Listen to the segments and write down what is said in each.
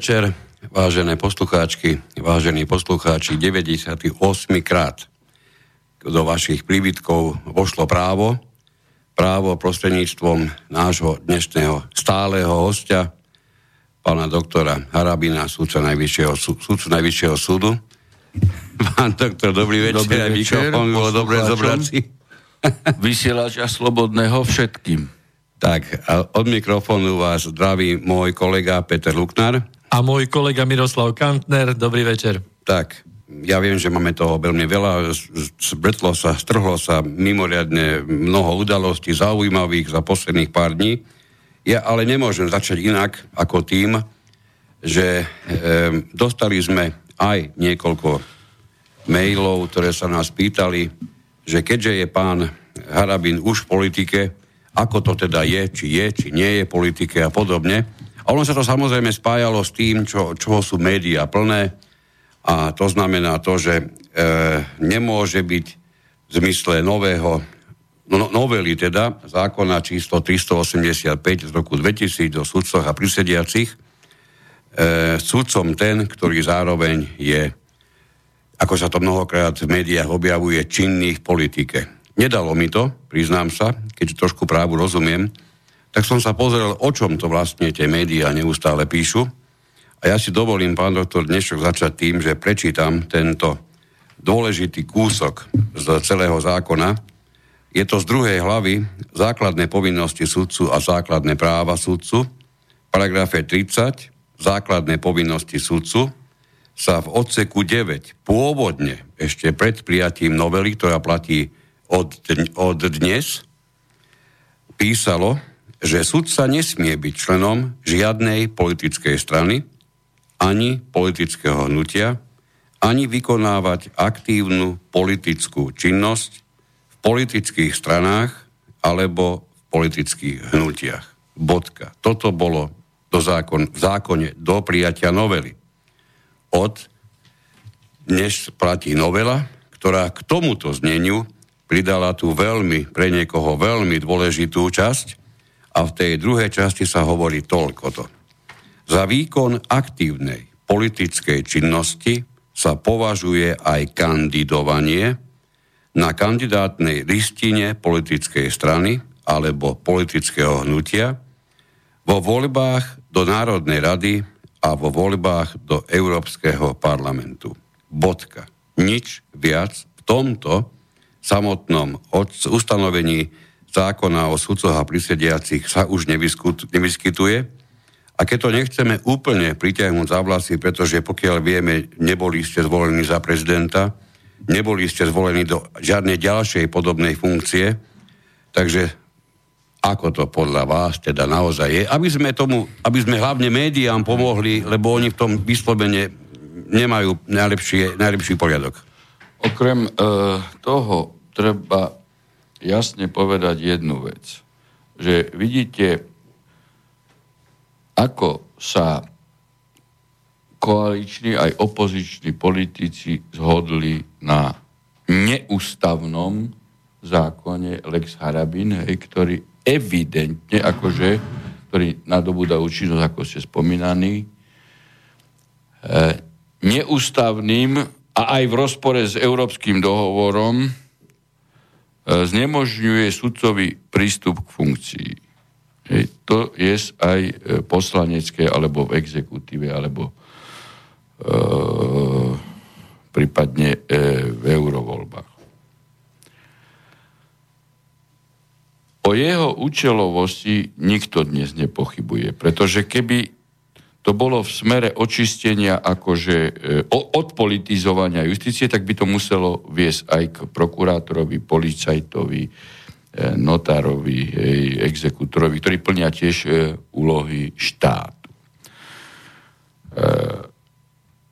Večer, vážené poslucháčky, vážení poslucháči. 98 krát do vašich príbytkov vošlo právo, právo prostredníctvom nášho dnešného stáleho hostia, pána doktora Harabina, súdca najvyššieho, súdcu najvyššieho súdu. Pán doktor, dobrý večer. Dobrý večer. Mikrofón bolo dobre zobrať si. Vysielača slobodného všetkým. Tak, a od mikrofónu vás zdraví môj kolega Peter Luknar. A môj kolega Miroslav Kantner. Dobrý večer. Tak, ja viem, že máme toho veľmi veľa. Zbretlo sa, strhlo sa mimoriadne mnoho udalostí zaujímavých za posledných pár dní. Ja ale nemôžem začať inak ako tým, že e, dostali sme aj niekoľko mailov, ktoré sa nás pýtali, že keďže je pán Harabin už v politike, ako to teda je, či je, či nie je politike a podobne. A ono sa to samozrejme spájalo s tým, čo, čo sú médiá plné a to znamená to, že e, nemôže byť v zmysle nového no, no novely teda zákona číslo 385 z roku 2000 do sudcoch a prisediacich e, sudcom ten, ktorý zároveň je, ako sa to mnohokrát v médiách objavuje, činných politike. Nedalo mi to, priznám sa, keďže trošku právu rozumiem, tak som sa pozrel, o čom to vlastne tie médiá neustále píšu. A ja si dovolím, pán doktor, dnešok začať tým, že prečítam tento dôležitý kúsok z celého zákona. Je to z druhej hlavy základné povinnosti sudcu a základné práva sudcu. V paragrafe 30 základné povinnosti sudcu sa v odseku 9 pôvodne ešte pred prijatím novely, ktorá platí od, od dnes písalo, že sudca nesmie byť členom žiadnej politickej strany, ani politického hnutia, ani vykonávať aktívnu politickú činnosť v politických stranách alebo v politických hnutiach. Bodka. Toto bolo do zákon, v zákone do prijatia novely. Od dnes platí novela, ktorá k tomuto zneniu pridala tu veľmi, pre niekoho veľmi dôležitú časť a v tej druhej časti sa hovorí toľko to. Za výkon aktívnej politickej činnosti sa považuje aj kandidovanie na kandidátnej listine politickej strany alebo politického hnutia vo voľbách do Národnej rady a vo voľbách do Európskeho parlamentu. Bodka. Nič viac v tomto samotnom ustanovení zákona o sudcoch a prisediacich sa už nevyskytuje. A keď to nechceme úplne pritiahnuť za vlasy, pretože pokiaľ vieme, neboli ste zvolení za prezidenta, neboli ste zvolení do žiadnej ďalšej podobnej funkcie, takže ako to podľa vás teda naozaj je, aby sme tomu, aby sme hlavne médiám pomohli, lebo oni v tom vyslovene nemajú najlepší, najlepší poriadok. Okrem e, toho treba jasne povedať jednu vec. Že vidíte, ako sa koaliční aj opoziční politici zhodli na neústavnom zákone Lex Harabin, hej, ktorý evidentne, akože, ktorý nadobúda účinnosť, ako ste spomínaní, e, neústavným a aj v rozpore s Európskym dohovorom znemožňuje sudcovi prístup k funkcii. Hej, to je aj e, poslanecké, alebo v exekutíve, alebo e, prípadne e, v eurovoľbách. O jeho účelovosti nikto dnes nepochybuje, pretože keby to bolo v smere očistenia akože e, odpolitizovania justície, tak by to muselo viesť aj k prokurátorovi, policajtovi, e, notárovi, exekutorovi, ktorí plnia tiež e, úlohy štátu.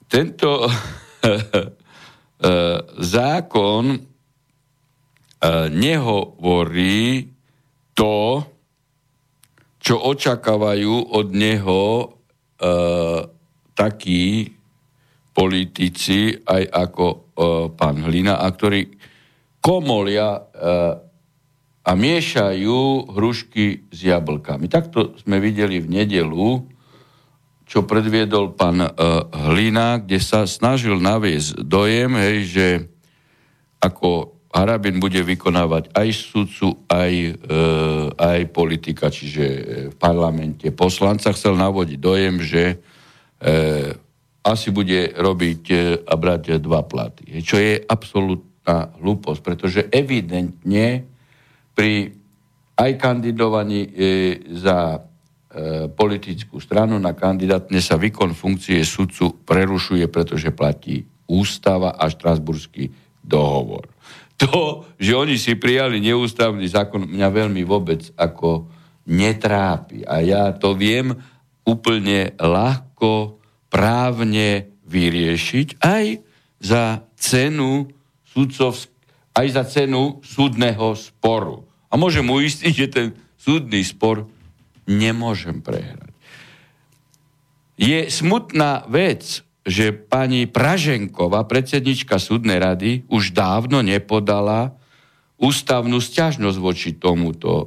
Tento zákon nehovorí to, čo očakávajú od neho takí politici, aj ako e, pán Hlina, a ktorí komolia e, a miešajú hrušky s jablkami. Takto sme videli v nedelu, čo predviedol pán uh, Hlina, kde sa snažil naviesť dojem, hej, že ako Harabin bude vykonávať aj sudcu, aj, e, aj politika, čiže v parlamente poslanca chcel navodiť dojem, že e, asi bude robiť e, a brať dva platy. Čo je absolútna hlúposť, pretože evidentne pri aj kandidovaní e, za e, politickú stranu na kandidátne sa výkon funkcie sudcu prerušuje, pretože platí ústava a štrasburský dohovor to, že oni si prijali neústavný zákon, mňa veľmi vôbec ako netrápi. A ja to viem úplne ľahko, právne vyriešiť aj za cenu sudcov, aj za cenu súdneho sporu. A môžem uistiť, že ten súdny spor nemôžem prehrať. Je smutná vec, že pani Praženková, predsednička súdnej rady, už dávno nepodala ústavnú stiažnosť voči tomuto e,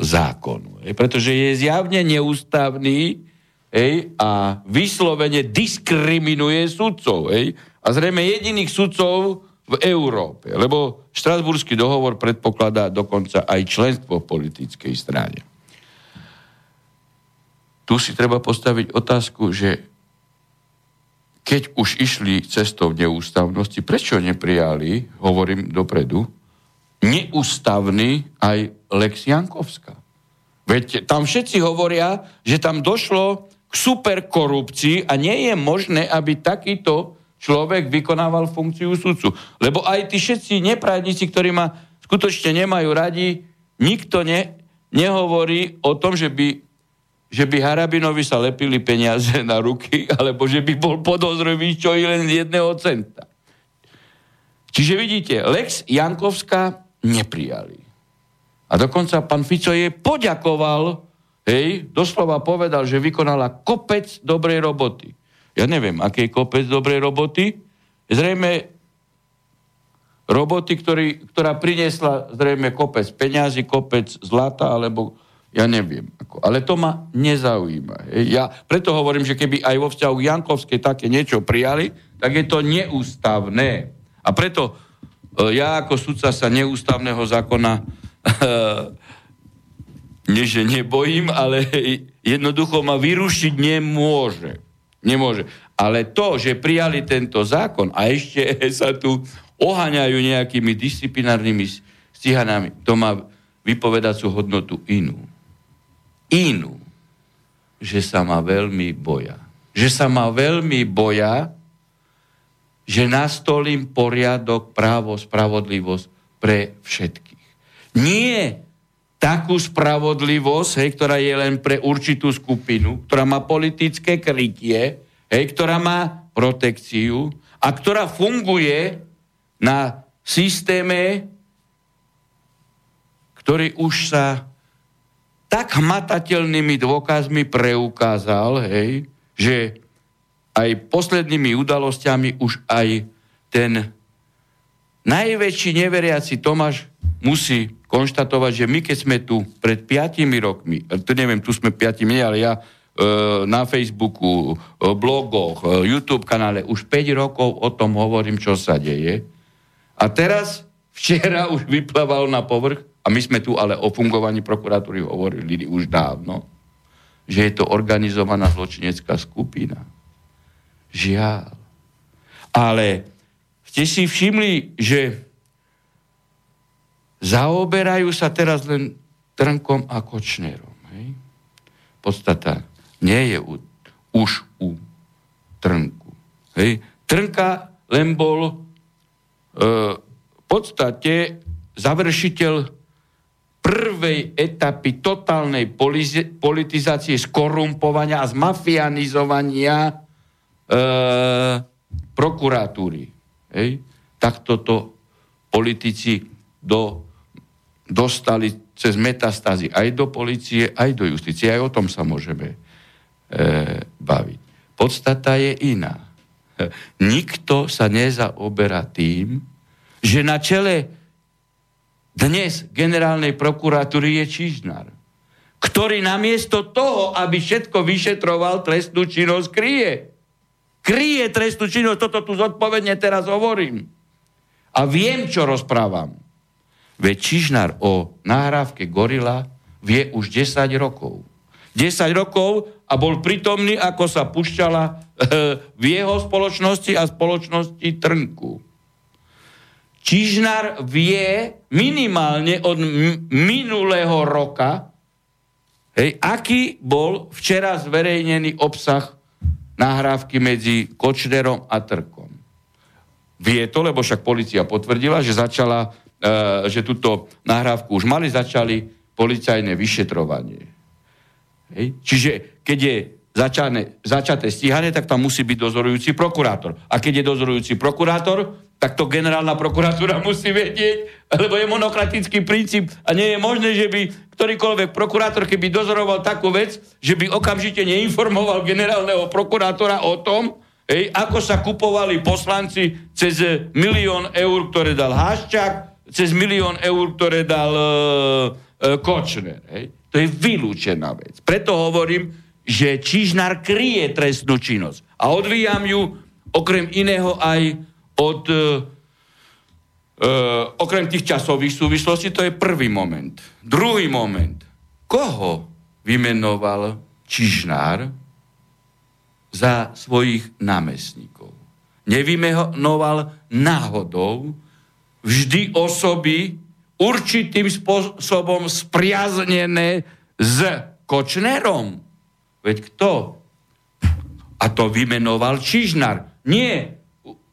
zákonu. E, pretože je zjavne neústavný ej, a vyslovene diskriminuje sudcov. Ej, a zrejme jediných sudcov v Európe. Lebo Štrasburský dohovor predpokladá dokonca aj členstvo v politickej strane. Tu si treba postaviť otázku, že keď už išli cestou neústavnosti, prečo neprijali, hovorím dopredu, neústavný aj Lex Jankovska? Veď tam všetci hovoria, že tam došlo k superkorupcii a nie je možné, aby takýto človek vykonával funkciu sudcu. Lebo aj tí všetci neprádnici, ktorí ma skutočne nemajú radi, nikto ne, nehovorí o tom, že by že by Harabinovi sa lepili peniaze na ruky, alebo že by bol podozrivý čo i len jedného centa. Čiže vidíte, Lex Jankovská neprijali. A dokonca pán Fico jej poďakoval, hej, doslova povedal, že vykonala kopec dobrej roboty. Ja neviem, aký kopec dobrej roboty. Zrejme roboty, ktorý, ktorá priniesla zrejme kopec peňazí, kopec zlata, alebo ja neviem. Ako, ale to ma nezaujíma. Ja preto hovorím, že keby aj vo vzťahu Jankovskej také niečo prijali, tak je to neústavné. A preto e, ja ako sudca sa neústavného zákona nie, že nebojím, ale jednoducho ma vyrušiť nemôže. Nemôže. Ale to, že prijali tento zákon a ešte sa tu oháňajú nejakými disciplinárnymi stíhanami, to má vypovedacú hodnotu inú inú, že sa ma veľmi boja. Že sa ma veľmi boja, že nastolím poriadok, právo, spravodlivosť pre všetkých. Nie takú spravodlivosť, hej, ktorá je len pre určitú skupinu, ktorá má politické krytie, hej, ktorá má protekciu a ktorá funguje na systéme, ktorý už sa tak hmatateľnými dôkazmi preukázal, hej, že aj poslednými udalosťami už aj ten najväčší neveriaci Tomáš musí konštatovať, že my keď sme tu pred piatimi rokmi, to neviem, tu sme piatimi, ale ja e, na Facebooku, e, blogoch, YouTube kanále už 5 rokov o tom hovorím, čo sa deje. A teraz včera už vyplával na povrch a my sme tu ale o fungovaní prokuratúry hovorili už dávno, že je to organizovaná zločinecká skupina. Žiaľ. Ale ste si všimli, že zaoberajú sa teraz len Trnkom a Kočnerom. Hej? Podstata nie je u, už u Trnku. Hej? Trnka len bol e, v podstate završiteľ prvej etapy totálnej politizácie, skorumpovania a zmafianizovania e, prokuratúry. Hej? Tak toto politici do, dostali cez metastázy aj do policie, aj do justície. Aj o tom sa môžeme e, baviť. Podstata je iná. Nikto sa nezaoberá tým, že na čele dnes generálnej prokuratúry je Čižnár. ktorý namiesto toho, aby všetko vyšetroval, trestnú činnosť kryje. Kryje trestnú činnosť, toto tu zodpovedne teraz hovorím. A viem, čo rozprávam. Veď Čižnár o nahrávke Gorila vie už 10 rokov. 10 rokov a bol pritomný, ako sa pušťala v jeho spoločnosti a spoločnosti Trnku. Čižnár vie minimálne od m- minulého roka, hej, aký bol včera zverejnený obsah nahrávky medzi Kočnerom a Trkom. Vie to, lebo však policia potvrdila, že začala, e, že túto nahrávku už mali, začali policajné vyšetrovanie. Hej. Čiže keď je začané, začaté stíhanie, tak tam musí byť dozorujúci prokurátor. A keď je dozorujúci prokurátor, tak to generálna prokuratúra musí vedieť, lebo je monokratický princíp a nie je možné, že by ktorýkoľvek prokurátor, keby dozoroval takú vec, že by okamžite neinformoval generálneho prokurátora o tom, hej, ako sa kupovali poslanci cez milión eur, ktoré dal Haščák, cez milión eur, ktoré dal e, e, Kočner. Hej. To je vylúčená vec. Preto hovorím, že Čižnár kryje trestnú činnosť. A odvíjam ju okrem iného aj od e, e, okrem tých časových súvislostí, to je prvý moment. Druhý moment. Koho vymenoval Čižnár za svojich námestníkov? Nevymenoval náhodou vždy osoby určitým spôsobom spriaznené s Kočnerom. Veď kto? A to vymenoval Čižnár. Nie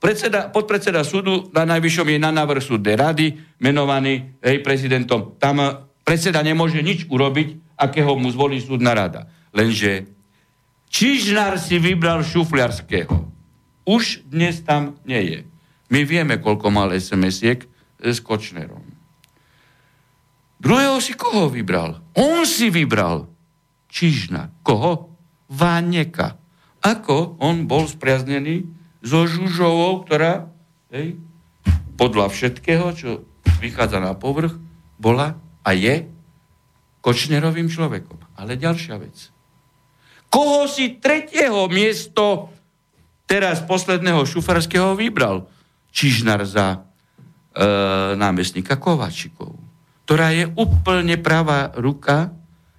Predseda, podpredseda súdu na najvyššom je na návrh súdnej rady, menovaný hej, prezidentom. Tam eh, predseda nemôže nič urobiť, akého mu zvolí súdna rada. Lenže Čižnár si vybral Šufliarského. Už dnes tam nie je. My vieme, koľko mal SMS-iek s Kočnerom. Druhého si koho vybral? On si vybral Čižnár. Koho? Váneka. Ako on bol spriaznený so Žužovou, ktorá hej, podľa všetkého, čo vychádza na povrch, bola a je Kočnerovým človekom. Ale ďalšia vec. Koho si tretieho miesto teraz posledného šufarského vybral? Čižnar za e, námestníka Kovačikov, ktorá je úplne pravá ruka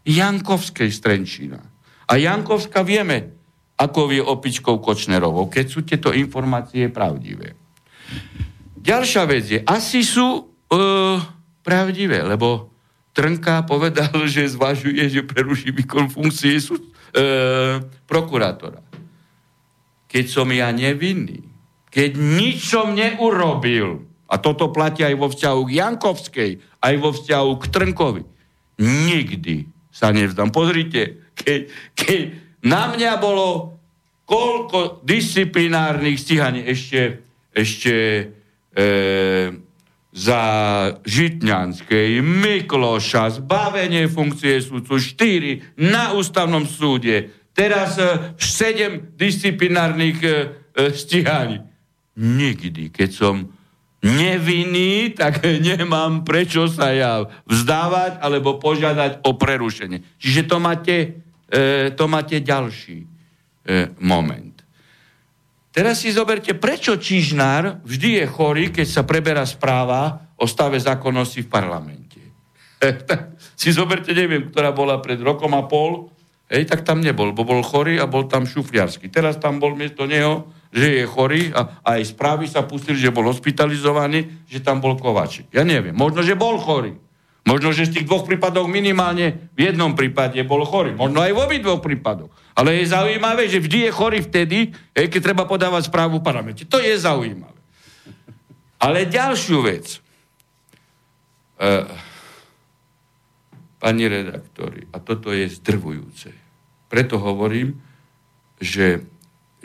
Jankovskej Strenčína. A Jankovska vieme, ako je opičkou Kočnerovou, keď sú tieto informácie pravdivé. Ďalšia vec je, asi sú e, pravdivé, lebo Trnka povedal, že zvažuje, že preruší výkon funkcie sú, e, prokurátora. Keď som ja nevinný, keď nič som neurobil, a toto platí aj vo vzťahu k Jankovskej, aj vo vzťahu k Trnkovi, nikdy sa nevzdám. Pozrite, keď, keď na mňa bolo koľko disciplinárnych stíhaní ešte, ešte e, za Žitňanskej, Mikloša, zbavenie funkcie súdcu, 4 na ústavnom súde, teraz e, 7 disciplinárnych e, e, stíhaní. Nikdy, keď som nevinný, tak nemám prečo sa ja vzdávať alebo požiadať o prerušenie. Čiže to máte e, to máte ďalší e, moment. Teraz si zoberte, prečo Čižnár vždy je chorý, keď sa preberá správa o stave zákonnosti v parlamente. E, si zoberte, neviem, ktorá bola pred rokom a pol, hej, tak tam nebol, bo bol chorý a bol tam šufliarsky. Teraz tam bol miesto neho, že je chorý a, a aj správy sa pustili, že bol hospitalizovaný, že tam bol Kovačik. Ja neviem, možno, že bol chorý. Možno, že z tých dvoch prípadov minimálne v jednom prípade bol chorý. Možno aj v obi dvoch prípadoch. Ale je zaujímavé, že vždy je chorý vtedy, keď treba podávať správu v parlamente. To je zaujímavé. Ale ďalšiu vec. Uh, pani redaktori, a toto je zdrvujúce. Preto hovorím, že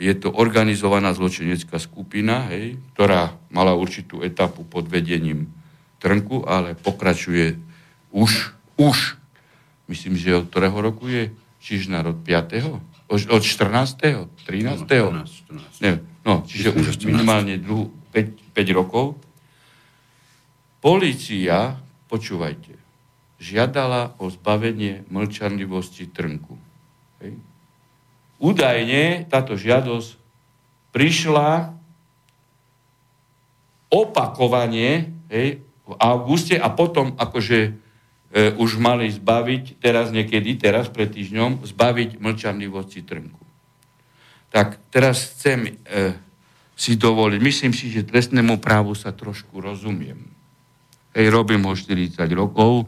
je to organizovaná zločinecká skupina, hej, ktorá mala určitú etapu pod vedením Trnku, ale pokračuje už, už, myslím, že od ktorého roku je Čižnár od 5. Od, od 14. 13. No, 14, 14. Neviem, no, čiže už minimálne dlhu, 5, 5 rokov. Polícia, počúvajte, žiadala o zbavenie mlčanlivosti Trnku. Hej. Údajne táto žiadosť prišla opakovanie hej, v auguste a potom akože e, už mali zbaviť, teraz niekedy, teraz pred týždňom, zbaviť mlčanlivosti Trnku. Tak teraz chcem e, si dovoliť, myslím si, že trestnému právu sa trošku rozumiem. Hej, robím ho 40 rokov,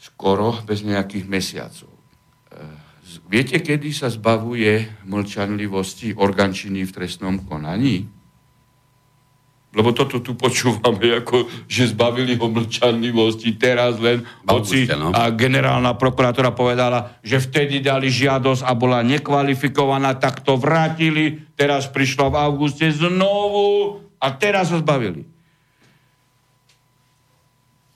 skoro, bez nejakých mesiacov. Viete, kedy sa zbavuje mlčanlivosti organčiny v trestnom konaní? Lebo toto tu počúvame, ako, že zbavili ho mlčanlivosti teraz len, hoci no. a generálna prokurátora povedala, že vtedy dali žiadosť a bola nekvalifikovaná, tak to vrátili, teraz prišlo v auguste znovu a teraz ho zbavili.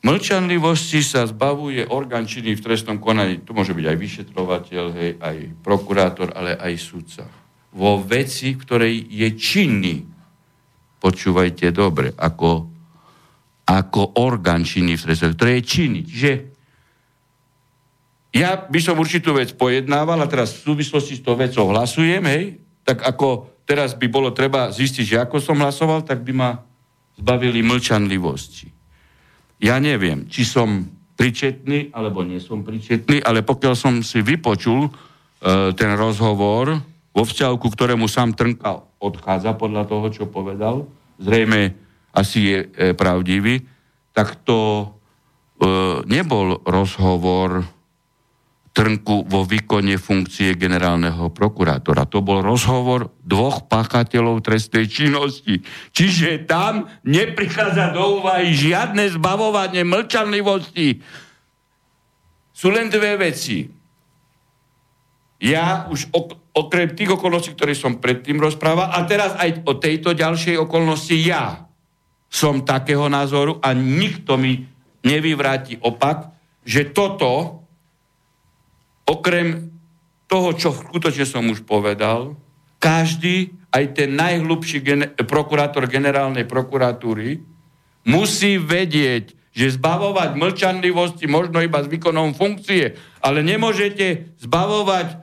Mlčanlivosti sa zbavuje orgán činný v trestnom konaní. Tu môže byť aj vyšetrovateľ, hej, aj prokurátor, ale aj sudca. Vo veci, v ktorej je činný počúvajte dobre, ako, ako orgán činný v trestnom, ktoré je činný. Čiže ja by som určitú vec pojednával a teraz v súvislosti s tou vecou hlasujem, hej, tak ako teraz by bolo treba zistiť, že ako som hlasoval, tak by ma zbavili mlčanlivosti. Ja neviem, či som pričetný, alebo nie som pričetný, ale pokiaľ som si vypočul e, ten rozhovor vo vzťahu, ku ktorému sám Trnka odchádza podľa toho, čo povedal, zrejme asi je e, pravdivý, tak to e, nebol rozhovor Trnku vo výkone funkcie generálneho prokurátora. To bol rozhovor dvoch páchateľov trestnej činnosti. Čiže tam neprichádza do úvahy žiadne zbavovanie mlčanlivosti. Sú len dve veci. Ja už ok- okrem tých okolností, ktoré som predtým rozprával, a teraz aj o tejto ďalšej okolnosti ja som takého názoru a nikto mi nevyvráti opak, že toto, okrem toho, čo skutočne som už povedal, každý, aj ten najhlubší gen- prokurátor generálnej prokuratúry, musí vedieť, že zbavovať mlčanlivosti možno iba s výkonom funkcie, ale nemôžete zbavovať e,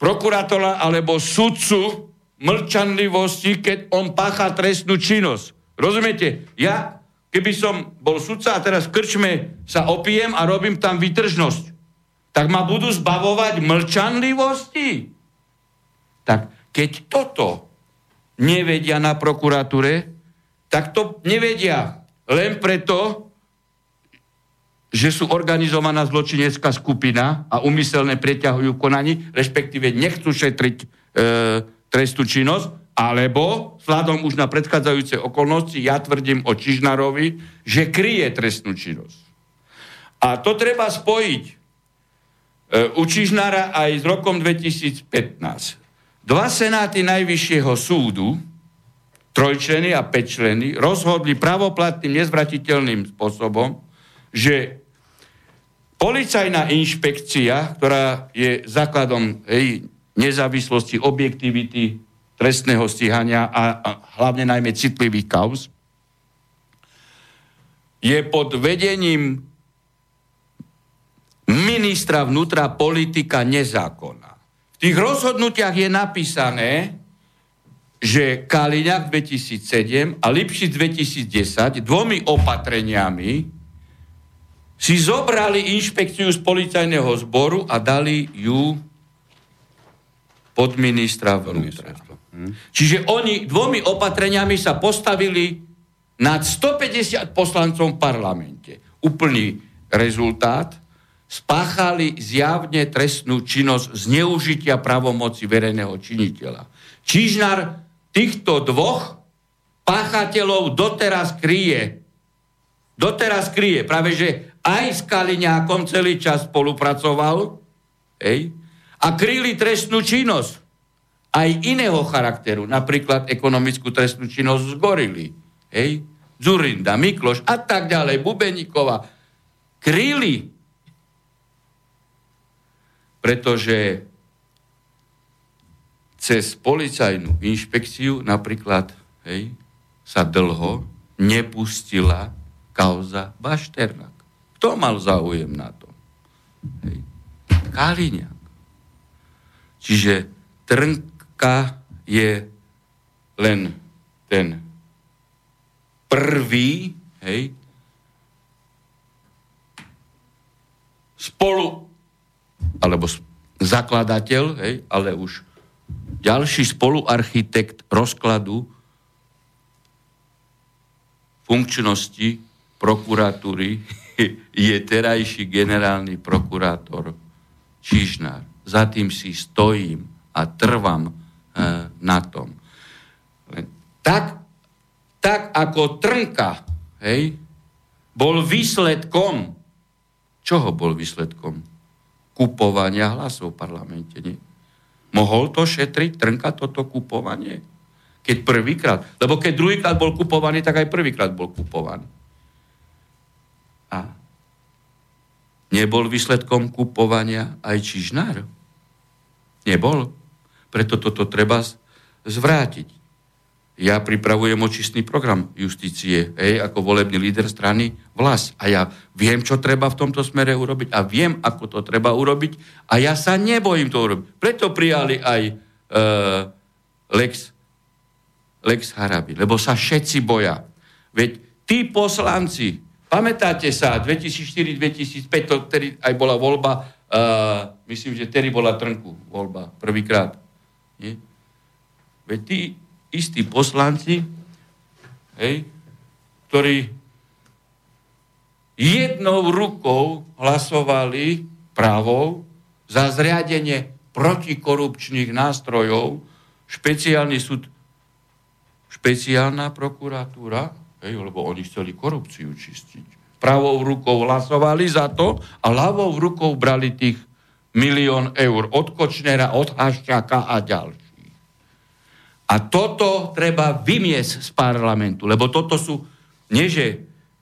prokurátora alebo sudcu mlčanlivosti, keď on pácha trestnú činnosť. Rozumiete? Ja, keby som bol sudca a teraz krčme sa opijem a robím tam vytržnosť, tak ma budú zbavovať mlčanlivosti. Tak keď toto nevedia na prokuratúre, tak to nevedia len preto, že sú organizovaná zločinecká skupina a umyselne preťahujú konaní, respektíve nechcú šetriť e, trestú činnosť, alebo vzhľadom už na predchádzajúce okolnosti, ja tvrdím o Čižnarovi, že kryje trestnú činnosť. A to treba spojiť u Čižnara aj s rokom 2015. Dva senáty Najvyššieho súdu, trojčleny a pečleny, rozhodli pravoplatným, nezvratiteľným spôsobom, že Policajná inšpekcia, ktorá je základom hej, nezávislosti, objektivity trestného stíhania a, a hlavne najmä citlivých kauz, je pod vedením ministra vnútra politika nezákonná. V tých rozhodnutiach je napísané, že Kaliňák 2007 a Lipšic 2010 dvomi opatreniami si zobrali inšpekciu z policajného zboru a dali ju pod ministra vnútra. Čiže oni dvomi opatreniami sa postavili nad 150 poslancov v parlamente. Úplný rezultát. Spáchali zjavne trestnú činnosť zneužitia pravomoci verejného činiteľa. Čižnár týchto dvoch páchateľov doteraz kryje. Doteraz kryje. Práve, že aj s Kaliňákom celý čas spolupracoval hej, a kryli trestnú činnosť aj iného charakteru, napríklad ekonomickú trestnú činnosť z Gorily, hej, Zurinda, Mikloš a tak ďalej, Bubeníkova, kryli, pretože cez policajnú inšpekciu napríklad hej, sa dlho nepustila kauza Bašternák. Kto mal záujem na tom? Hej. Kaliňák. Čiže Trnka je len ten prvý, hej, spolu, alebo zakladateľ, hej, ale už ďalší spoluarchitekt rozkladu funkčnosti prokuratúry je terajší generálny prokurátor Čižnár. Za tým si stojím a trvám e, na tom. Tak, tak ako Trnka hej, bol výsledkom, čoho bol výsledkom? Kupovania hlasov v parlamente. Nie? Mohol to šetriť Trnka toto kupovanie? Keď prvýkrát. Lebo keď druhýkrát bol kupovaný, tak aj prvýkrát bol kupovaný. A nebol výsledkom kupovania aj Čižnár? Nebol. Preto toto treba zvrátiť. Ja pripravujem očistný program justície, hej, ako volebný líder strany vlas. A ja viem, čo treba v tomto smere urobiť a viem, ako to treba urobiť a ja sa nebojím to urobiť. Preto prijali aj e, Lex, Lex Harabi, lebo sa všetci boja. Veď tí poslanci, pamätáte sa, 2004-2005, to, aj bola voľba, e, myslím, že tedy bola Trnku voľba, prvýkrát. Nie? Veď tí istí poslanci, hej, ktorí jednou rukou hlasovali právou za zriadenie protikorupčných nástrojov, špeciálny súd, špeciálna prokuratúra, hej, lebo oni chceli korupciu čistiť. Pravou rukou hlasovali za to a ľavou rukou brali tých milión eur od Kočnera, od Haščáka a ďalších. A toto treba vymiesť z parlamentu, lebo toto sú, nie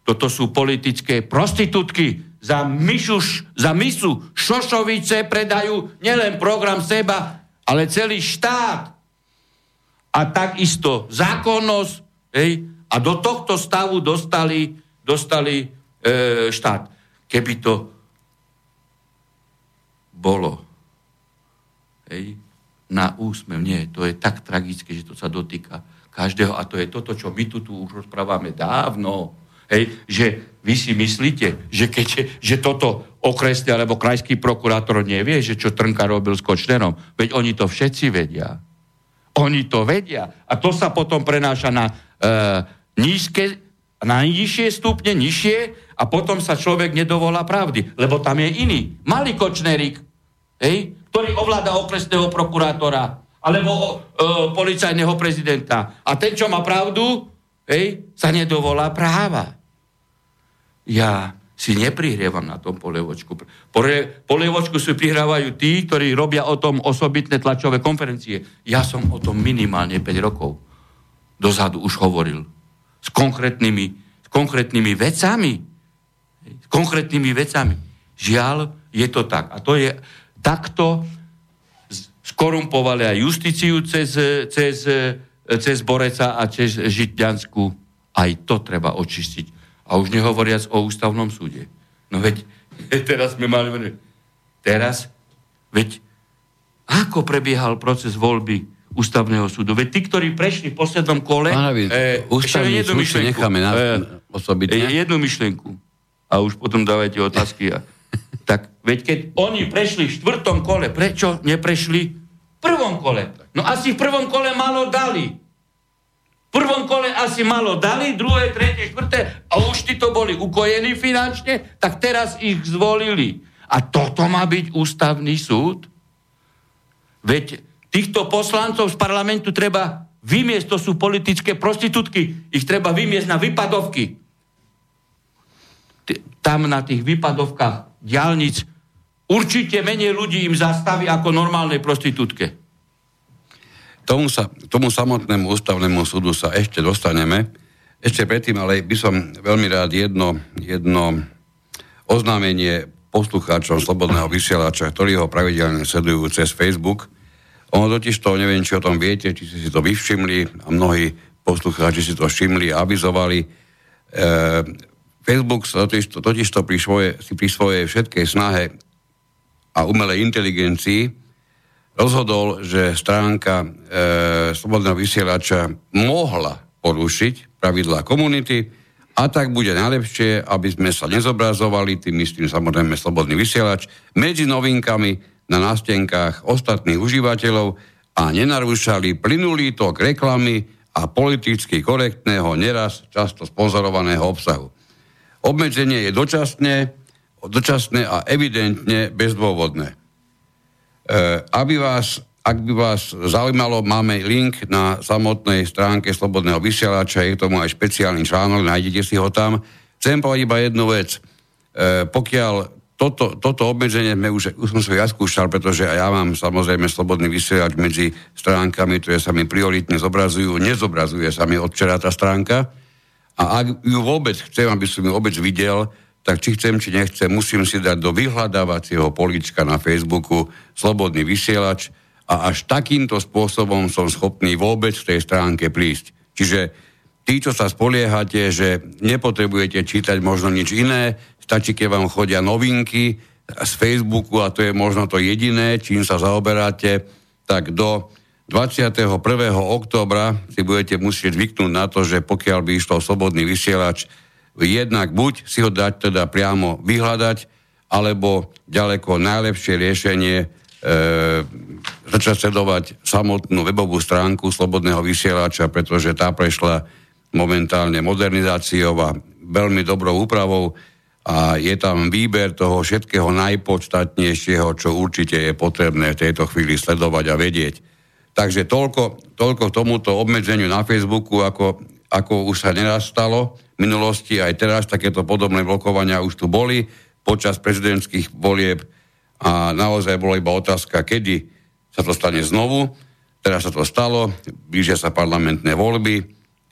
toto sú politické prostitútky, za, myšuš, za misu Šošovice predajú nielen program seba, ale celý štát. A takisto zákonnosť, hej, a do tohto stavu dostali, dostali e, štát. Keby to bolo, hej, na úsmev. Nie, to je tak tragické, že to sa dotýka každého. A to je toto, čo my tu, tu už rozprávame dávno. Hej, že vy si myslíte, že, keď, že toto okresný alebo krajský prokurátor nevie, že čo Trnka robil s Kočnerom. Veď oni to všetci vedia. Oni to vedia. A to sa potom prenáša na e, nízke, na nižšie stupne, nižšie a potom sa človek nedovolá pravdy. Lebo tam je iný. Malý Kočnerik, hej, ktorý ovláda okresného prokurátora alebo e, policajného prezidenta. A ten, čo má pravdu, hej, sa nedovolá práva. Ja si neprihrievam na tom polievočku. Polievočku si prihrávajú tí, ktorí robia o tom osobitné tlačové konferencie. Ja som o tom minimálne 5 rokov dozadu už hovoril. S konkrétnymi, s konkrétnymi vecami. S konkrétnymi vecami. Žiaľ, je to tak. A to je, takto skorumpovali aj justíciu cez, cez, cez Boreca a cez Žitňansku. Aj to treba očistiť. A už nehovoriac o ústavnom súde. No veď, teraz sme mali... Teraz, veď, ako prebiehal proces voľby ústavného súdu? Veď tí, ktorí prešli v poslednom kole... Pánovi, e, ústavný súd si necháme na, e, osobitne. Jednu myšlienku. A už potom dávajte otázky. A, tak veď keď oni prešli v štvrtom kole, prečo neprešli v prvom kole? No asi v prvom kole malo dali. V prvom kole asi malo dali, druhé, tretie, štvrté a už tí to boli ukojení finančne, tak teraz ich zvolili. A toto má byť ústavný súd? Veď týchto poslancov z parlamentu treba vymiesť, to sú politické prostitútky, ich treba vymiesť na vypadovky. Tam na tých vypadovkách diálnic určite menej ľudí im zastaví ako normálnej prostitútke. Tomu, sa, tomu samotnému ústavnému súdu sa ešte dostaneme. Ešte predtým, ale by som veľmi rád jedno, jedno oznámenie poslucháčom Slobodného vysielača, ktorí ho pravidelne sledujú cez Facebook. Ono totiž to, neviem, či o tom viete, či si to vyvšimli a mnohí poslucháči si to všimli a avizovali. E, Facebook totiž, totiž to pri, svoje, pri svojej všetkej snahe a umelej inteligencii rozhodol, že stránka e, Slobodného vysielača mohla porušiť pravidlá komunity a tak bude najlepšie, aby sme sa nezobrazovali, tým myslím samozrejme Slobodný vysielač, medzi novinkami na nástenkách ostatných užívateľov a nenarúšali plynulý tok reklamy a politicky korektného, neraz často spozorovaného obsahu. Obmedzenie je dočasné, dočasné a evidentne bezdôvodné. E, aby vás, ak by vás zaujímalo, máme link na samotnej stránke Slobodného vysielača, je tomu aj špeciálny článok, nájdete si ho tam. Chcem povedať iba jednu vec. E, pokiaľ toto, toto obmedzenie sme už, už som sa ja skúšal, pretože ja mám samozrejme slobodný vysielač medzi stránkami, ktoré sa mi prioritne zobrazujú. Nezobrazuje sa mi od včera tá stránka. A ak ju vôbec chcem, aby som ju vôbec videl, tak či chcem, či nechcem, musím si dať do vyhľadávacieho polička na Facebooku slobodný vysielač a až takýmto spôsobom som schopný vôbec v tej stránke prísť. Čiže tí, čo sa spoliehate, že nepotrebujete čítať možno nič iné, Stačí, keď vám chodia novinky z Facebooku a to je možno to jediné, čím sa zaoberáte, tak do 21. októbra si budete musieť zvyknúť na to, že pokiaľ by išlo slobodný vysielač, jednak buď si ho dať teda priamo vyhľadať, alebo ďaleko najlepšie riešenie e, začať sledovať samotnú webovú stránku Slobodného vysielača, pretože tá prešla momentálne modernizáciou a veľmi dobrou úpravou a je tam výber toho všetkého najpodstatnejšieho, čo určite je potrebné v tejto chvíli sledovať a vedieť. Takže toľko, toľko tomuto obmedzeniu na Facebooku, ako, ako už sa nenastalo v minulosti, aj teraz takéto podobné blokovania už tu boli počas prezidentských volieb a naozaj bola iba otázka, kedy sa to stane znovu. Teraz sa to stalo, blížia sa parlamentné voľby,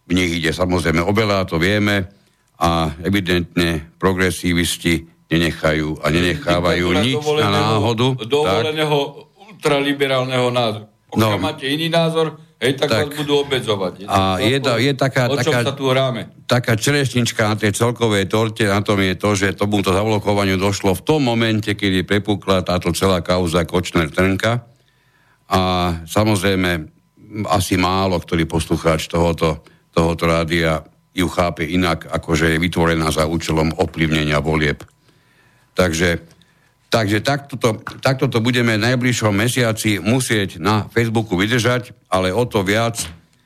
v nich ide samozrejme oveľa, to vieme, a evidentne progresívisti nenechajú a nenechávajú nič na náhodu. Dovoleného tak. ultraliberálneho názoru. Pokiaľ no. máte iný názor, hej, tak, tak vás budú obedzovať. A je, da, je taká, taká, sa tu hráme? taká čerešnička na tej celkovej torte, na tom je to, že tomuto zavlokovaniu došlo v tom momente, kedy prepukla táto celá kauza Kočner-Trnka. A samozrejme, asi málo ktorý poslucháč tohoto, tohoto rádia ju chápe inak, ako že je vytvorená za účelom ovplyvnenia volieb. Takže, takže takto, to, takto to budeme najbližšom mesiaci musieť na Facebooku vydržať, ale o to viac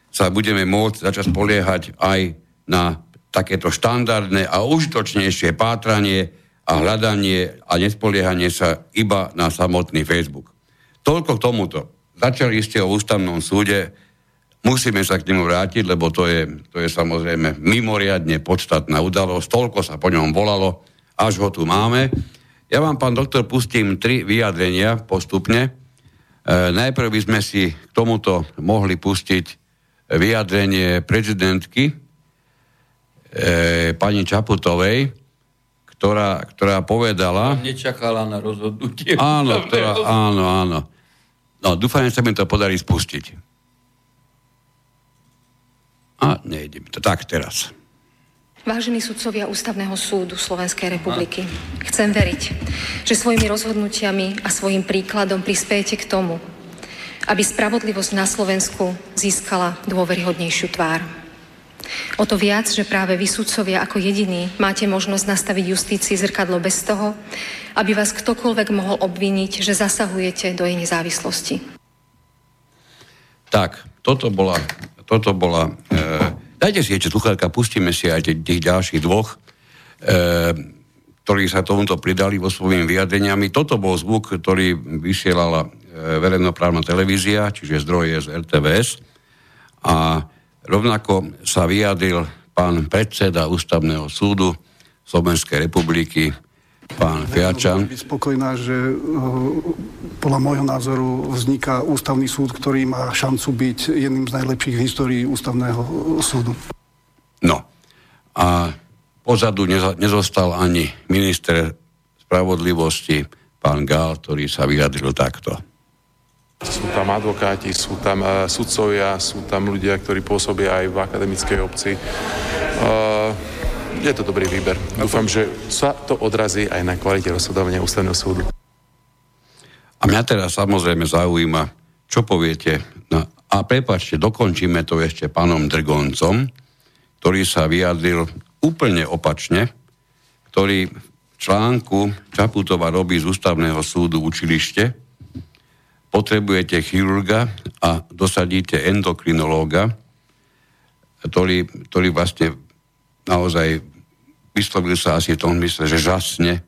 sa budeme môcť začať spoliehať aj na takéto štandardné a užitočnejšie pátranie a hľadanie a nespoliehanie sa iba na samotný Facebook. Toľko k tomuto. Začali ste o ústavnom súde, Musíme sa k nemu vrátiť, lebo to je, to je samozrejme mimoriadne podstatná udalosť. Toľko sa po ňom volalo, až ho tu máme. Ja vám, pán doktor, pustím tri vyjadrenia postupne. E, najprv by sme si k tomuto mohli pustiť vyjadrenie prezidentky e, pani Čaputovej, ktorá, ktorá povedala... Nečakala na rozhodnutie. Áno, ktorá, áno, áno. No, dúfam, že sa mi to podarí spustiť. A nejde mi to. Tak teraz. Vážení sudcovia Ústavného súdu Slovenskej republiky, chcem veriť, že svojimi rozhodnutiami a svojim príkladom prispiejete k tomu, aby spravodlivosť na Slovensku získala dôveryhodnejšiu tvár. O to viac, že práve vy sudcovia ako jediní máte možnosť nastaviť justícii zrkadlo bez toho, aby vás ktokoľvek mohol obviniť, že zasahujete do jej nezávislosti. Tak, toto bola toto bola... E, dajte si ešte sluchátka, pustíme si aj tých ďalších dvoch, e, ktorí sa tomuto pridali vo svojimi vyjadreniami. Toto bol zvuk, ktorý vysielala e, verejnoprávna televízia, čiže zdroje z RTVS. A rovnako sa vyjadril pán predseda Ústavného súdu Slovenskej republiky, pán Fiačan. Byť spokojná, že uh, podľa môjho názoru vzniká ústavný súd, ktorý má šancu byť jedným z najlepších v histórii ústavného súdu. No. A pozadu nezostal ani minister spravodlivosti, pán Gál, ktorý sa vyjadril takto. Sú tam advokáti, sú tam uh, sudcovia, sú tam ľudia, ktorí pôsobia aj v akademickej obci. Uh, je to dobrý výber. Dúfam, že sa to odrazí aj na kvalite rozhodovania ústavného súdu. A mňa teraz samozrejme zaujíma, čo poviete. No, a prepačte, dokončíme to ešte pánom Drgoncom, ktorý sa vyjadril úplne opačne, ktorý v článku Čaputova robí z ústavného súdu učilište, potrebujete chirurga a dosadíte endokrinológa, ktorý, ktorý vlastne naozaj vyslovil sa asi v tom mysle, že žasne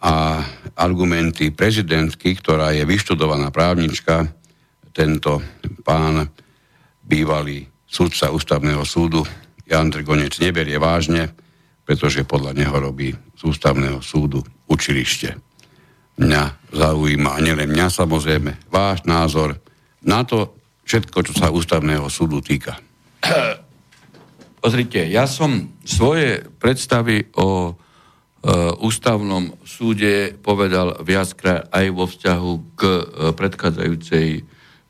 a argumenty prezidentky, ktorá je vyštudovaná právnička, tento pán bývalý sudca ústavného súdu Jan Drgonec neberie vážne, pretože podľa neho robí z ústavného súdu učilište. Mňa zaujíma, a nielen mňa samozrejme, váš názor na to všetko, čo sa ústavného súdu týka. Pozrite, ja som svoje predstavy o e, ústavnom súde povedal viackrát aj vo vzťahu k e, predchádzajúcej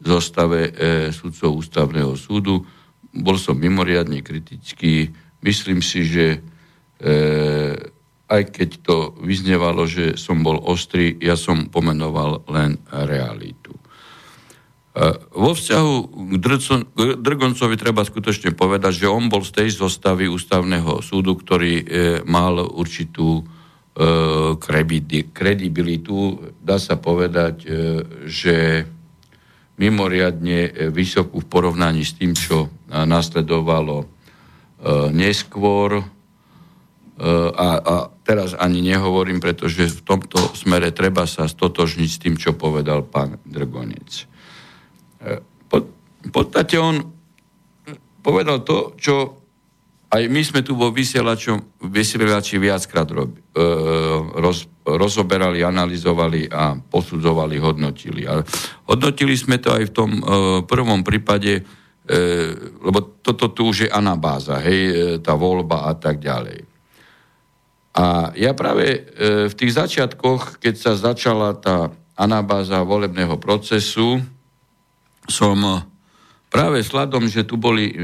zostave e, sudcov ústavného súdu. Bol som mimoriadne kritický. Myslím si, že e, aj keď to vyznevalo, že som bol ostrý, ja som pomenoval len realitu. Vo vzťahu k Drgoncovi treba skutočne povedať, že on bol z tej zostavy ústavného súdu, ktorý e, mal určitú e, kredibilitu. Dá sa povedať, e, že mimoriadne vysokú v porovnaní s tým, čo nasledovalo neskôr. A, a teraz ani nehovorím, pretože v tomto smere treba sa stotožniť s tým, čo povedal pán Drgonec v podstate on povedal to, čo aj my sme tu vo vysielači viackrát rob, e, roz, rozoberali, analyzovali a posudzovali, hodnotili. A hodnotili sme to aj v tom e, prvom prípade, e, lebo toto tu už je anabáza, hej, e, tá voľba a tak ďalej. A ja práve e, v tých začiatkoch, keď sa začala tá anabáza volebného procesu, som práve sladom, že tu boli e,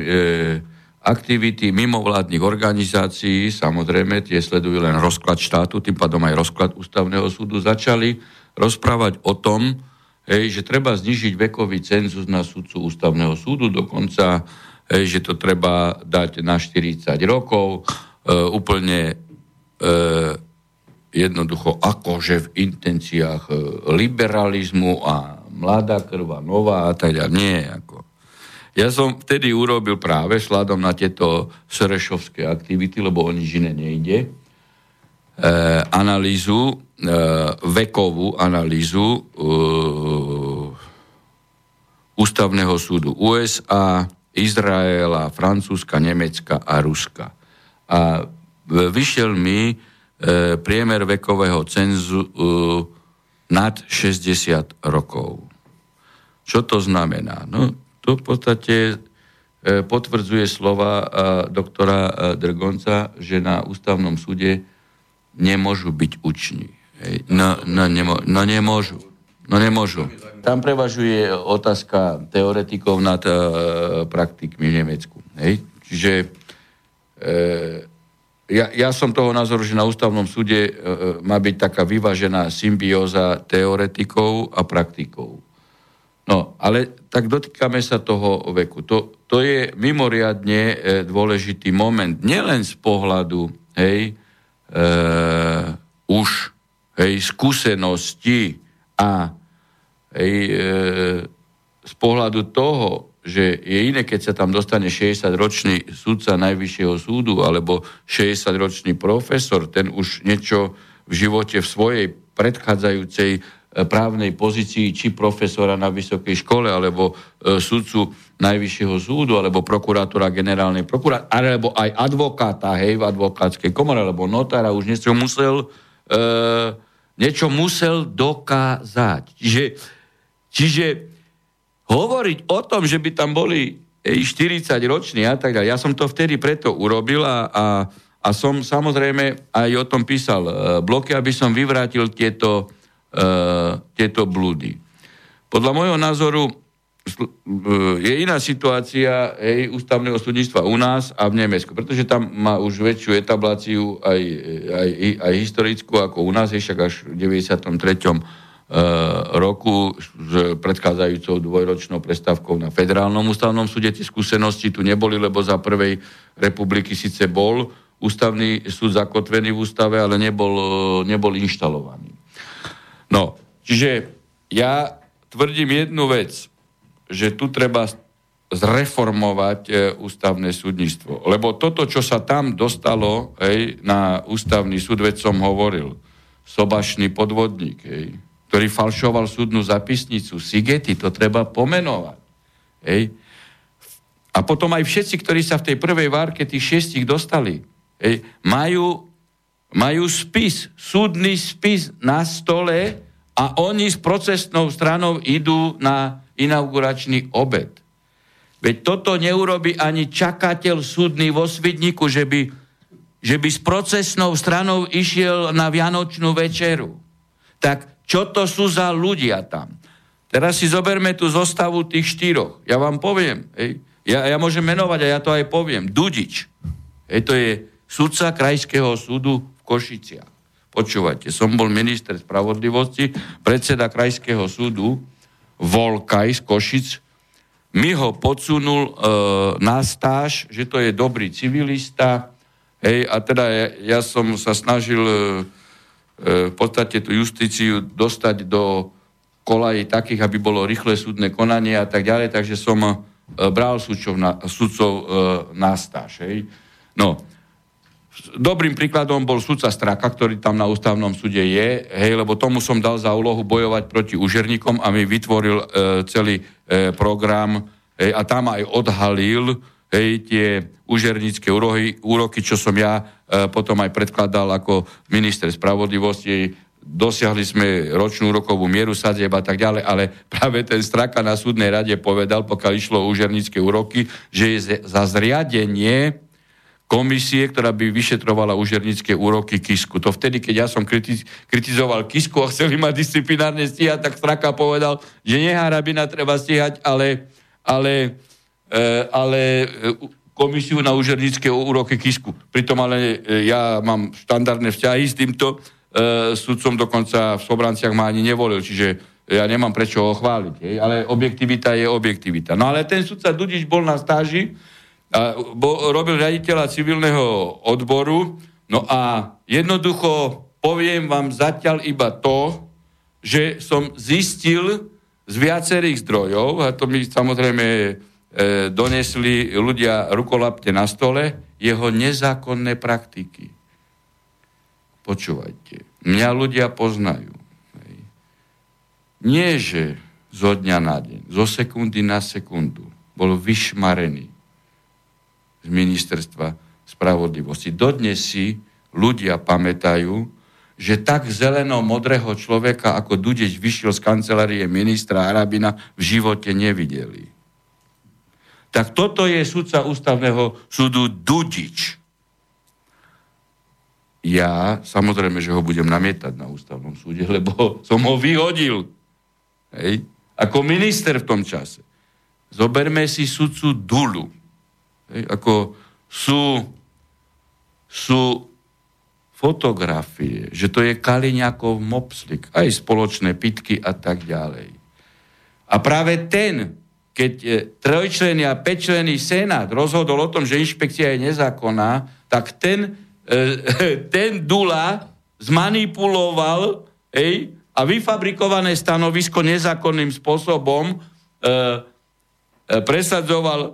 aktivity mimovládnych organizácií, samozrejme, tie sledujú len rozklad štátu, tým pádom aj rozklad ústavného súdu, začali rozprávať o tom, hej, že treba znižiť vekový cenzus na súdcu ústavného súdu, dokonca, hej, že to treba dať na 40 rokov, e, úplne e, jednoducho akože v intenciách liberalizmu a mladá krva, nová a tak ďalej. Nie, ako. Ja som vtedy urobil práve sladom na tieto srešovské aktivity, lebo o nič iné nejde, e, analýzu, e, vekovú analýzu e, ústavného súdu USA, Izraela, Francúzska, Nemecka a Ruska. A vyšiel mi e, priemer vekového cenzu e, nad 60 rokov. Čo to znamená? No, to v podstate e, potvrdzuje slova e, doktora e, Drgonca, že na ústavnom súde nemôžu byť uční. No, no, nemo, no nemôžu. No nemôžu. Tam prevažuje otázka teoretikov nad e, praktikmi v Nemecku. Hej. Čiže e, ja, ja som toho názoru, že na ústavnom súde e, má byť taká vyvážená symbióza teoretikov a praktikov. No, ale tak dotýkame sa toho veku. To, to je mimoriadne e, dôležitý moment. Nielen z pohľadu, hej, e, už, hej, skúsenosti a hej, e, z pohľadu toho, že je iné, keď sa tam dostane 60-ročný súdca Najvyššieho súdu alebo 60-ročný profesor, ten už niečo v živote v svojej predchádzajúcej právnej pozícii či profesora na vysokej škole, alebo e, sudcu Najvyššieho súdu, alebo prokurátora generálnej prokurátora, alebo aj advokáta, hej, v advokátskej komore, alebo notára, už niečo musel, e, niečo musel dokázať. Čiže, čiže hovoriť o tom, že by tam boli 40 roční a tak ďalej, ja som to vtedy preto urobil a, a, a som samozrejme aj o tom písal e, bloky, aby som vyvrátil tieto E, tieto blúdy. Podľa môjho názoru je iná situácia hej, ústavného súdnictva u nás a v Nemecku, pretože tam má už väčšiu etabláciu aj, aj, aj historickú ako u nás, však až v 93. E, roku s predchádzajúcou dvojročnou prestávkou na federálnom ústavnom súde. Tie skúsenosti tu neboli, lebo za prvej republiky síce bol ústavný súd zakotvený v ústave, ale nebol, nebol inštalovaný. No, čiže ja tvrdím jednu vec, že tu treba zreformovať e, ústavné súdnictvo. Lebo toto, čo sa tam dostalo hej, na ústavný súd, veď som hovoril, sobašný podvodník, hej, ktorý falšoval súdnu zapisnicu, Sigety, to treba pomenovať. Hej. A potom aj všetci, ktorí sa v tej prvej várke tých šiestich dostali, hej, majú, majú spis, súdny spis na stole a oni s procesnou stranou idú na inauguračný obed. Veď toto neurobi ani čakateľ súdny vo Svidniku, že by, že by s procesnou stranou išiel na Vianočnú večeru. Tak čo to sú za ľudia tam. Teraz si zoberme tú zostavu tých štyroch. Ja vám poviem, hej, ja, ja môžem menovať a ja to aj poviem. Dudič. Hej, to je sudca Krajského súdu v Košiciach. Počúvajte, som bol minister spravodlivosti, predseda Krajského súdu, Volkaj z Košic, mi ho podsunul e, na stáž, že to je dobrý civilista, hej, a teda ja, ja som sa snažil e, v podstate tú justíciu dostať do kolají takých, aby bolo rýchle súdne konanie a tak ďalej, takže som e, bral sudcov na, sudcov e, na stáž. Hej. No, dobrým príkladom bol sudca Straka, ktorý tam na ústavnom súde je, hej, lebo tomu som dal za úlohu bojovať proti užerníkom a mi vytvoril e, celý e, program hej, a tam aj odhalil hej, tie užernícke úroky, úroky, čo som ja e, potom aj predkladal ako minister spravodlivosti, dosiahli sme ročnú rokovú mieru sadzieb a tak ďalej, ale práve ten Straka na súdnej rade povedal, pokiaľ išlo o užernícke úroky, že je za zriadenie komisie, ktorá by vyšetrovala užernícke úroky Kisku. To vtedy, keď ja som kritiz- kritizoval Kisku a chceli ma disciplinárne stíhať, tak Straka povedal, že neharabina treba stíhať, ale, ale ale e, komisiu na užernické úroky Kisku. Pritom ale e, ja mám štandardné vzťahy s týmto sudcom, dokonca v Sobranciach ma ani nevolil, čiže ja nemám prečo ho chváliť. Hej? Ale objektivita je objektivita. No ale ten sudca Dudič bol na stáži, a bo, robil riaditeľa civilného odboru, no a jednoducho poviem vám zatiaľ iba to, že som zistil z viacerých zdrojov, a to mi samozrejme donesli ľudia rukolapte na stole jeho nezákonné praktiky. Počúvajte, mňa ľudia poznajú. Nie, že zo dňa na deň, zo sekundy na sekundu bol vyšmarený z ministerstva spravodlivosti. Dodnes si ľudia pamätajú, že tak zeleno-modrého človeka ako Dudeč vyšiel z kancelárie ministra Arabina v živote nevideli. Tak toto je sudca ústavného súdu Dudič. Ja samozrejme, že ho budem namietať na ústavnom súde, lebo som ho vyhodil. Hej? Ako minister v tom čase. Zoberme si sudcu Dulu. Hej? Ako sú, sú fotografie, že to je Kaliňakov mopslik, aj spoločné pitky a tak ďalej. A práve ten keď e, trojčlený a päťčlený senát rozhodol o tom, že inšpekcia je nezákonná, tak ten, e, ten Dula zmanipuloval ej, a vyfabrikované stanovisko nezákonným spôsobom e, e, presadzoval e,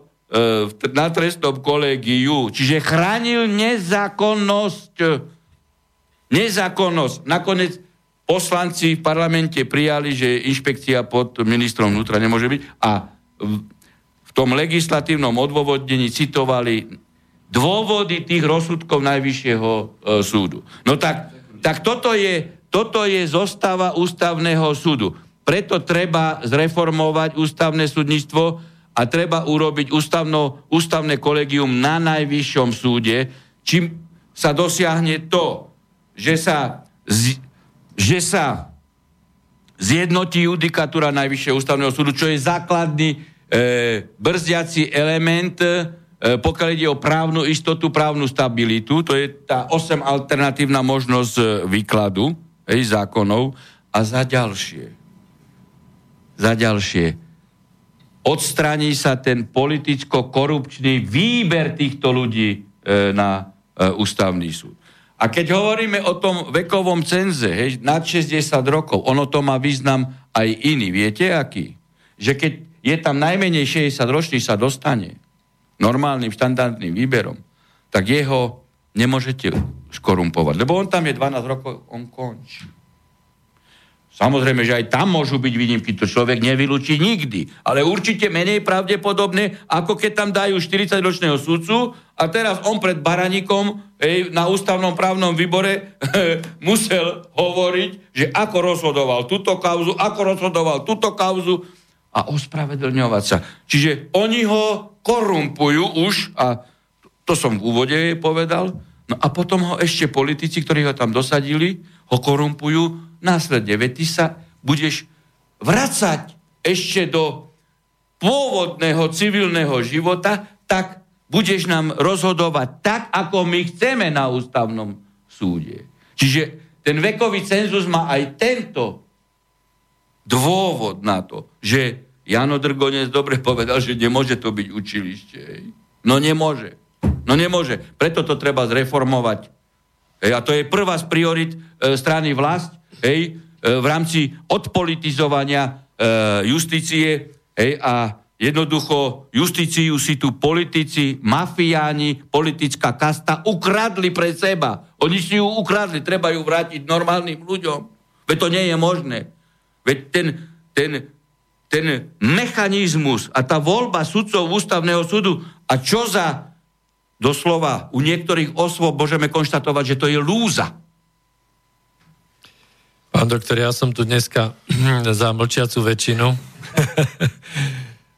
na trestnom kolegiu. Čiže chránil nezákonnosť. Nezákonnosť. Nakoniec poslanci v parlamente prijali, že inšpekcia pod ministrom vnútra nemôže byť a v tom legislatívnom odôvodnení citovali dôvody tých rozsudkov Najvyššieho e, súdu. No tak, tak toto, je, toto je zostava ústavného súdu. Preto treba zreformovať ústavné súdnictvo a treba urobiť ústavno, ústavné kolegium na Najvyššom súde, čím sa dosiahne to, že sa, z, že sa zjednotí judikatúra Najvyššieho ústavného súdu, čo je základný brzdiaci element, e, pokiaľ ide o právnu istotu, právnu stabilitu, to je tá 8 alternatívna možnosť e, výkladu hej, zákonov a za ďalšie. Za ďalšie. Odstraní sa ten politicko-korupčný výber týchto ľudí e, na e, ústavný súd. A keď hovoríme o tom vekovom cenze, hej, nad 60 rokov, ono to má význam aj iný. Viete aký? Že keď je tam najmenej 60 ročný sa dostane normálnym, štandardným výberom, tak jeho nemôžete skorumpovať. Lebo on tam je 12 rokov, on končí. Samozrejme, že aj tam môžu byť výnimky, to človek nevylúči nikdy. Ale určite menej pravdepodobné, ako keď tam dajú 40-ročného sudcu a teraz on pred Baraníkom ej, na ústavnom právnom výbore musel hovoriť, že ako rozhodoval túto kauzu, ako rozhodoval túto kauzu a ospravedlňovať sa. Čiže oni ho korumpujú už, a to som v úvode povedal, no a potom ho ešte politici, ktorí ho tam dosadili, ho korumpujú následne, veď ty sa budeš vracať ešte do pôvodného civilného života, tak budeš nám rozhodovať tak, ako my chceme na ústavnom súde. Čiže ten vekový cenzus má aj tento dôvod na to, že Jano Drgonec dobre povedal, že nemôže to byť učilište. No nemôže. No nemôže. Preto to treba zreformovať. a to je prvá z priorit e, strany vlast, hej, e, v rámci odpolitizovania e, justície hej, a jednoducho justíciu si tu politici, mafiáni, politická kasta ukradli pre seba. Oni si ju ukradli, treba ju vrátiť normálnym ľuďom. Veď to nie je možné. Veď ten, ten, ten mechanizmus a tá voľba sudcov ústavného súdu a čo za doslova u niektorých osôb môžeme konštatovať, že to je lúza. Pán doktor, ja som tu dneska za mlčiacu väčšinu,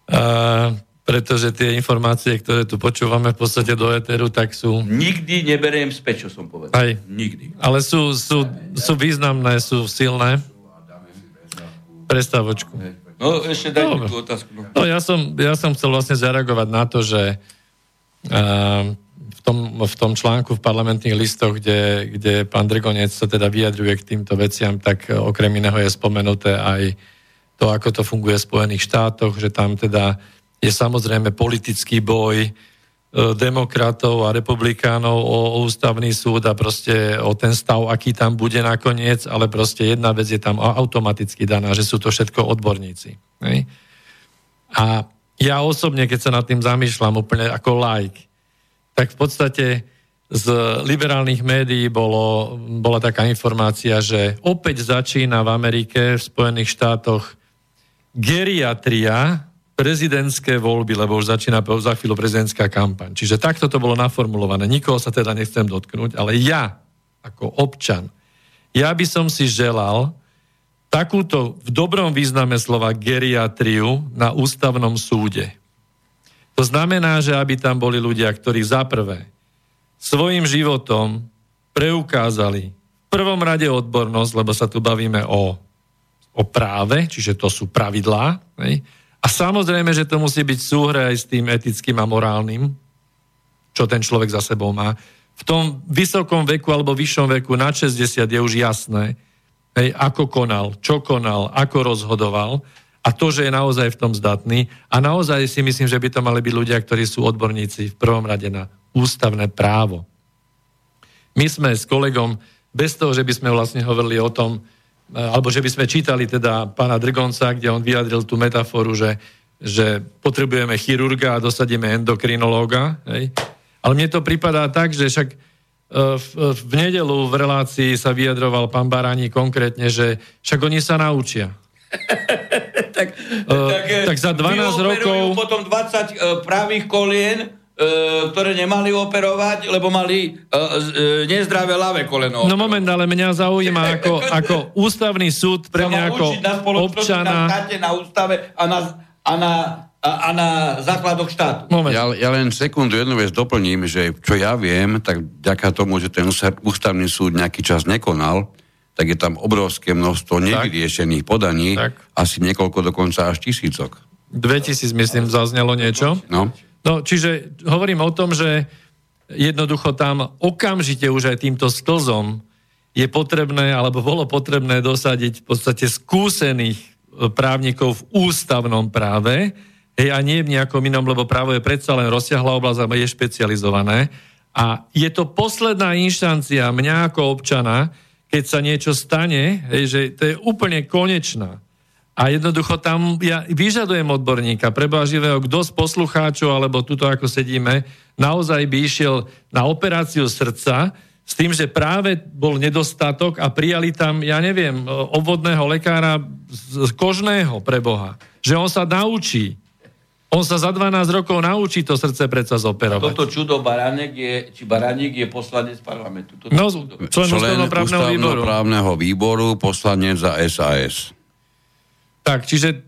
a, pretože tie informácie, ktoré tu počúvame v podstate do Eteru, tak sú... Nikdy neberiem späť, čo som povedal. Aj. Nikdy. Ale sú, sú, sú významné, sú silné. Prestávočku. No, ešte daj tú otázku. No. no ja, som, ja som chcel vlastne zareagovať na to, že uh, tom, v tom článku v parlamentných listoch, kde, kde pán Drgonec sa teda vyjadruje k týmto veciam, tak okrem iného je spomenuté aj to, ako to funguje v Spojených štátoch, že tam teda je samozrejme politický boj e, demokratov a republikánov o ústavný súd a proste o ten stav, aký tam bude nakoniec, ale proste jedna vec je tam automaticky daná, že sú to všetko odborníci. Ne? A ja osobne, keď sa nad tým zamýšľam úplne ako like, tak v podstate z liberálnych médií bolo, bola taká informácia, že opäť začína v Amerike, v Spojených štátoch geriatria prezidentské voľby, lebo už začína za chvíľu prezidentská kampaň. Čiže takto to bolo naformulované. Nikoho sa teda nechcem dotknúť, ale ja, ako občan, ja by som si želal takúto v dobrom význame slova geriatriu na ústavnom súde. To znamená, že aby tam boli ľudia, ktorí za prvé svojim životom preukázali v prvom rade odbornosť, lebo sa tu bavíme o, o práve, čiže to sú pravidlá. Ne? A samozrejme, že to musí byť súhre aj s tým etickým a morálnym, čo ten človek za sebou má. V tom vysokom veku alebo vyššom veku na 60 je už jasné, hej, ako konal, čo konal, ako rozhodoval a to, že je naozaj v tom zdatný. A naozaj si myslím, že by to mali byť ľudia, ktorí sú odborníci v prvom rade na ústavné právo. My sme s kolegom, bez toho, že by sme vlastne hovorili o tom, alebo že by sme čítali teda pána Drgonca, kde on vyjadril tú metaforu, že, že potrebujeme chirurga a dosadíme endokrinológa. Hej. Ale mne to pripadá tak, že však e, v, v nedelu v relácii sa vyjadroval pán Baráni konkrétne, že však oni sa naučia. tak, uh, tak, tak za 12 rokov... potom 20 uh, pravých kolien, ktoré nemali operovať, lebo mali uh, uh, nezdravé ľavé koleno. No moment, ale mňa zaujíma ako, ako ústavný súd pre mňa ako občana... Na na ústave a na, a na a, a na základoch štátu. Moment. Ja, ja len sekundu jednu vec doplním, že čo ja viem, tak ďaká tomu, že ten ústavný súd nejaký čas nekonal, tak je tam obrovské množstvo nevyriešených podaní, Tak. asi niekoľko dokonca až tisícok. 2000, myslím, zaznelo niečo. No. No, čiže hovorím o tom, že jednoducho tam okamžite už aj týmto sklzom je potrebné, alebo bolo potrebné dosadiť v podstate skúsených e, právnikov v ústavnom práve, hej, a nie v nejakom inom, lebo právo je predsa len rozsiahla oblasť a je špecializované. A je to posledná inštancia mňa ako občana, keď sa niečo stane, hej, že to je úplne konečná. A jednoducho tam ja vyžadujem odborníka, preba živého, kto z poslucháčov, alebo tuto ako sedíme, naozaj by išiel na operáciu srdca, s tým, že práve bol nedostatok a prijali tam, ja neviem, obvodného lekára z kožného pre Boha. Že on sa naučí. On sa za 12 rokov naučí to srdce predsa zoperovať. Toto čudo Baránek je, či Baránik je poslanec parlamentu. Toto No, člen Člen ústavnoprávneho výboru. ústavnoprávneho výboru, poslanec za SAS. Tak, čiže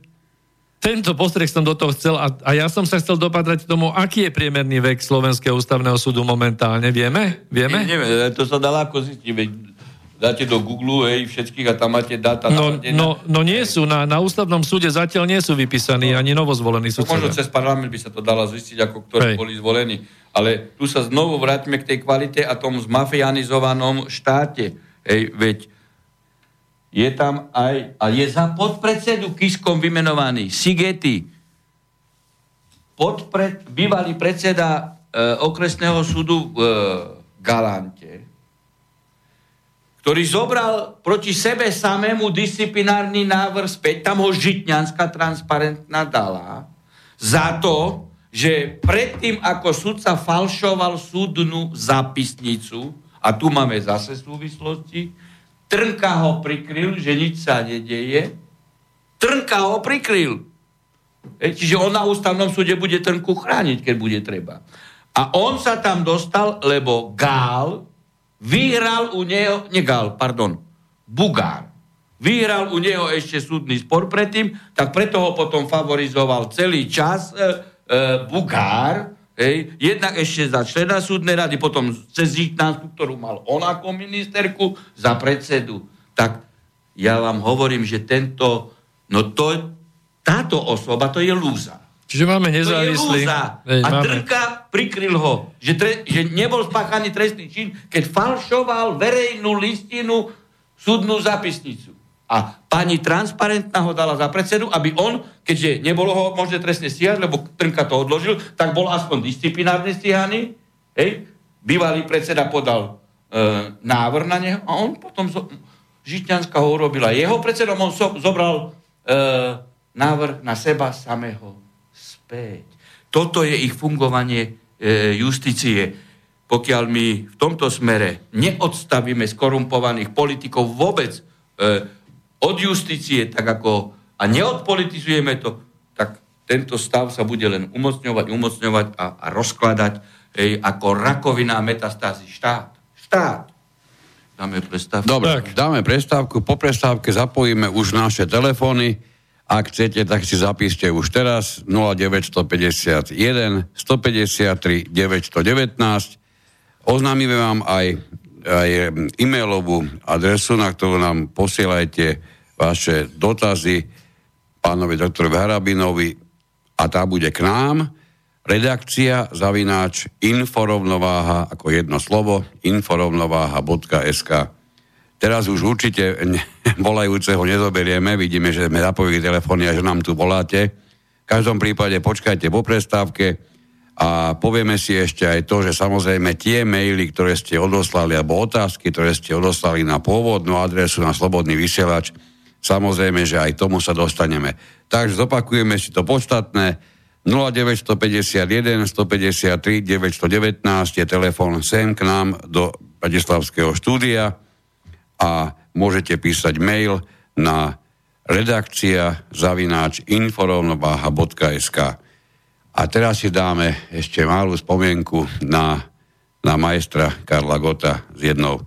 tento postreh som do toho chcel a, a ja som sa chcel dopatrať k tomu, aký je priemerný vek Slovenského ústavného súdu momentálne. Vieme? Vieme? Ne, neviem, to sa dá ľahko zistiť. Veď dáte do Google hej, všetkých a tam máte dáta. No, no, no nie sú, na, na ústavnom súde zatiaľ nie sú vypísaní ani novozvolení To možno cez parlament by sa to dalo zistiť, ako ktorí Hej. boli zvolení. Ale tu sa znovu vráťme k tej kvalite a tomu zmafianizovanom štáte. Hej, veď je tam aj, a je za podpredsedu Kiskom vymenovaný Sigety, podpred, bývalý predseda e, okresného súdu v e, Galante, ktorý zobral proti sebe samému disciplinárny návrh späť, tam ho Žitňanská transparentná dala, za to, že predtým, ako sudca falšoval súdnu zápisnicu, a tu máme zase súvislosti, Trnka ho prikryl, že nič sa nedeje, Trnka ho prikryl. Hej, Čiže on na ústavnom súde bude Trnku chrániť, keď bude treba. A on sa tam dostal, lebo Gál vyhral u neho, nie Gál, pardon, Bugár. Vyhral u neho ešte súdny spor predtým, tak preto ho potom favorizoval celý čas e, e, Bugár, hej, jednak ešte za člena súdnej rady, potom cez Žitnánsku, ktorú mal on ako ministerku, za predsedu. Tak ja vám hovorím, že tento, no to, táto osoba, to je lúza. Čiže máme To je nezávislý... lúza. Hej, A máme. Trnka prikryl ho, že, tre, že nebol spáchaný trestný čin, keď falšoval verejnú listinu súdnu zapisnicu. A pani transparentná ho dala za predsedu, aby on, keďže nebolo ho možné trestne stíhať, lebo Trnka to odložil, tak bol aspoň disciplinárne stíhaný. Hej? Bývalý predseda podal e, návrh na neho a on potom zo, Žitňanská ho urobila jeho predsedom, on so, zobral e, návrh na seba samého späť. Toto je ich fungovanie e, justície. Pokiaľ my v tomto smere neodstavíme skorumpovaných politikov vôbec e, od justície, tak ako a neodpolitizujeme to, tak tento stav sa bude len umocňovať, umocňovať a, a rozkladať ej, ako rakovina metastázy štát. Štát. Dáme prestávku. Dobre, Tak. dáme prestávku. Po prestávke zapojíme už naše telefóny. Ak chcete, tak si zapíšte už teraz 0951 153 919. Oznámime vám aj, aj e-mailovú adresu, na ktorú nám posielajte vaše dotazy pánovi doktorovi Harabinovi a tá bude k nám. Redakcia zavináč inforovnováha ako jedno slovo inforovnováha.sk Teraz už určite volajúceho nezoberieme, vidíme, že sme zapojili telefóny a že nám tu voláte. V každom prípade počkajte po prestávke a povieme si ešte aj to, že samozrejme tie maily, ktoré ste odoslali, alebo otázky, ktoré ste odoslali na pôvodnú adresu na Slobodný vysielač, samozrejme, že aj tomu sa dostaneme. Takže zopakujeme si to podstatné. 0951 153 919 je telefón sem k nám do Bratislavského štúdia a môžete písať mail na redakcia zavináč inforovnováha.sk A teraz si dáme ešte malú spomienku na, na majstra Karla Gota s jednou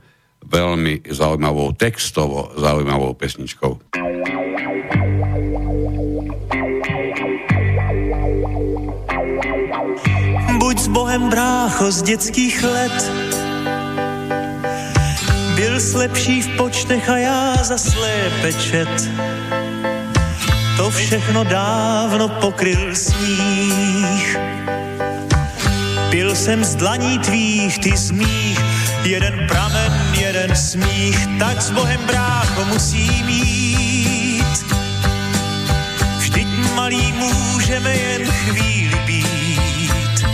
veľmi zaujímavou textovo zaujímavou pesničkou. Buď s Bohem brácho z dětských let. Byl slepší v počtech a já za slépečet. To všechno dávno pokryl sníh. Pil jsem z dlaní tvých, ty z mých, jeden pramen, jeden smích, tak s Bohem brácho musí mít. Vždyť malý můžeme jen chvíli být.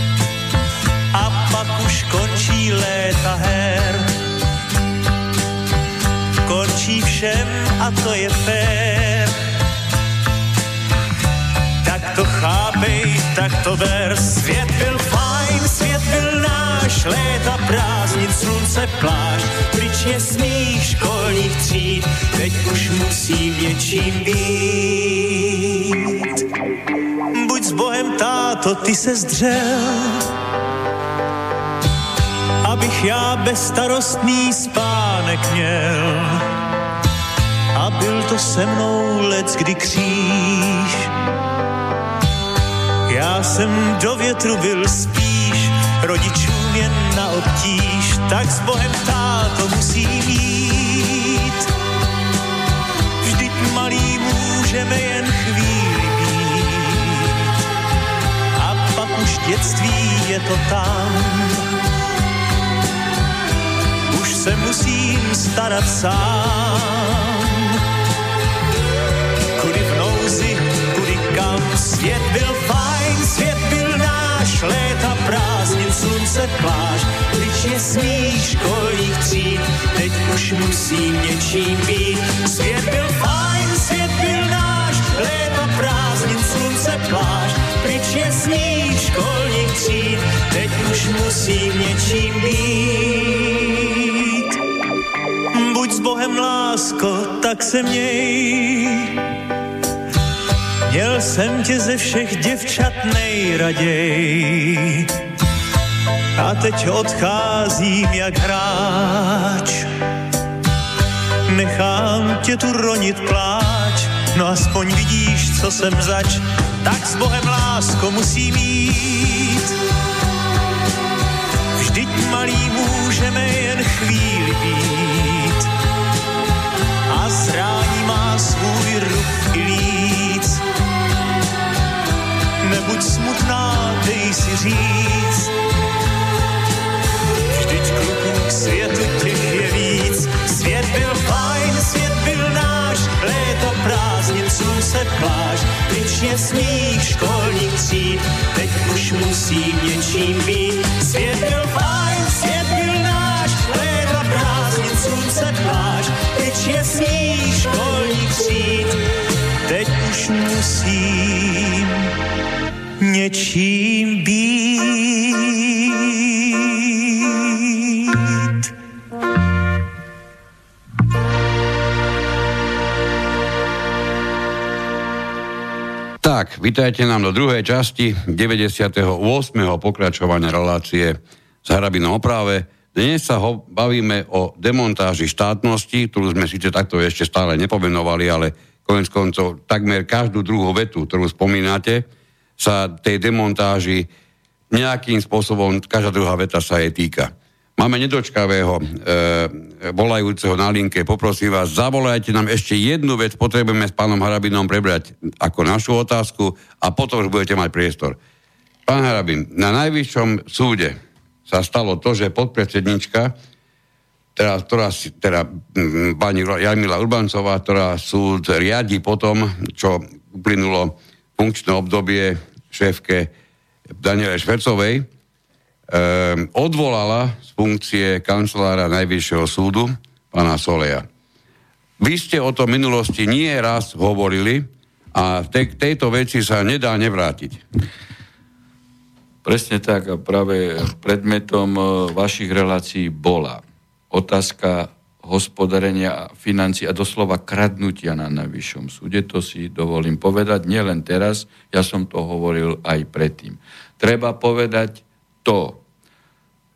A pak už končí léta her. Končí všem a to je fér. Tak to ber, svět byl fajn, svět byl náš, léta prázdnin, slunce pláž, pryč je smích školních tříd, teď už musím něčím být. Buď s Bohem, táto, ty se zdřel, abych já bezstarostný spánek měl. A byl to se mnou let, kdy kříž. Já jsem do větru byl spíš, rodičům jen na obtíž, tak s Bohem táto musí mít. Vždyť malý můžeme jen chvíli být. A pak už dětství je to tam. Už se musím starat sám. Kudy v nouzi, kudy kam, svět byl fajn, svět byl náš, léta prázdnin, slunce pláž, pryč je smích školních tříd, teď už musím něčím být. Svět byl fajn, svět byl náš, léta prázdnin, slunce pláž, pryč je smích školních tříd, teď už musím něčím být. Buď s Bohem lásko, tak se měj. Měl jsem tě ze všech děvčat nejraději. A teď odcházím jak hráč. Nechám tě tu ronit pláč, no aspoň vidíš, co jsem zač. Tak s Bohem lásko musí mít. Vždyť malý můžeme jen chvíli být. A zrání má svůj ruch Nebuď smutná, dej si říct. Vždyť kluků k světu těch je víc. Svět byl fajn, svět byl náš, léta prázdnin, slunce pláž, je smích školních tříd, teď už musím něčím být. Svět byl fajn, svět byl náš, léta prázdnin, slunce pláž, je smích školních tříd, teď už musím něčím být. Tak, vítajte nám do druhej časti 98. pokračovania relácie s Harabinom oprave. Dnes sa ho bavíme o demontáži štátnosti, ktorú sme síce takto ešte stále nepomenovali, ale konec koncov takmer každú druhú vetu, ktorú spomínate, sa tej demontáži nejakým spôsobom, každá druhá veta sa jej týka. Máme nedočkavého e, volajúceho na linke. Poprosím vás, zavolajte nám ešte jednu vec, potrebujeme s pánom Harabinom prebrať ako našu otázku a potom už budete mať priestor. Pán Harabin, na najvyššom súde sa stalo to, že podpredsednička, teda, ktorá, si- teda mm, pani Jarmila Urbancová, ktorá súd riadi potom, čo uplynulo funkčné obdobie šéfke Daniele Švercovej, um, odvolala z funkcie kancelára Najvyššieho súdu pána Soleja. Vy ste o tom minulosti nie raz hovorili a te, tejto veci sa nedá nevrátiť. Presne tak a práve predmetom e, vašich relácií bola otázka hospodárenia financí a doslova kradnutia na najvyššom súde. To si dovolím povedať nielen teraz, ja som to hovoril aj predtým. Treba povedať to,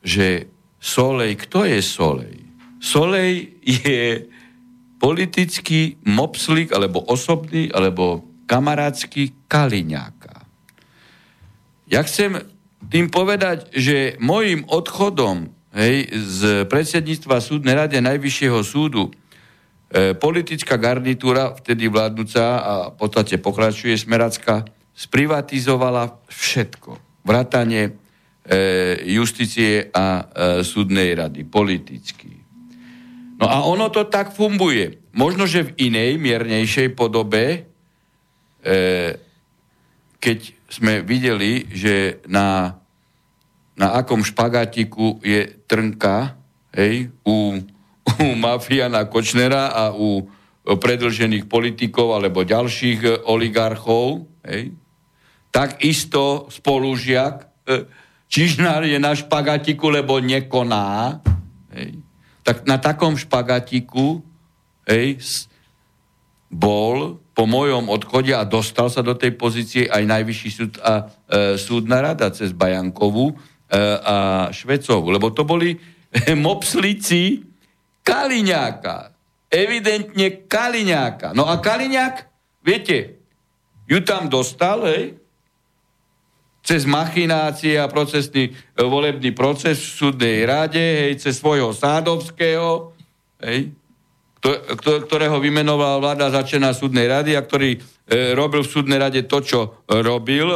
že Solej, kto je Solej? Solej je politický mopslík, alebo osobný, alebo kamarátsky Kaliňáka. Ja chcem tým povedať, že môjim odchodom hej, z predsedníctva súdnej rady Najvyššieho súdu e, politická garnitúra, vtedy vládnúca a v podstate pokračuje Smeracka, sprivatizovala všetko. Vrátanie e, justície a e, súdnej rady, politicky. No a ono to tak funguje. Možno, že v inej, miernejšej podobe, e, keď sme videli, že na, na akom špagatiku je trnka hej, u, u mafiana Kočnera a u predlžených politikov alebo ďalších oligarchov, hej, takisto spolužiak e, Čižnár je na špagatiku, lebo nekoná. Hej. Tak na takom špagatiku hej, bol po mojom odchode a dostal sa do tej pozície aj Najvyšší súd a e, súdna rada cez Bajankovú e, a Švecovu, lebo to boli mopslici Kaliňáka. Evidentne Kaliňáka. No a Kaliňák, viete, ju tam dostal, hej, cez machinácie a procesný, e, volebný proces v súdnej rade, hej, cez svojho Sádovského, hej, ktorého vymenoval vláda začená súdnej rady a ktorý e, robil v súdnej rade to, čo robil.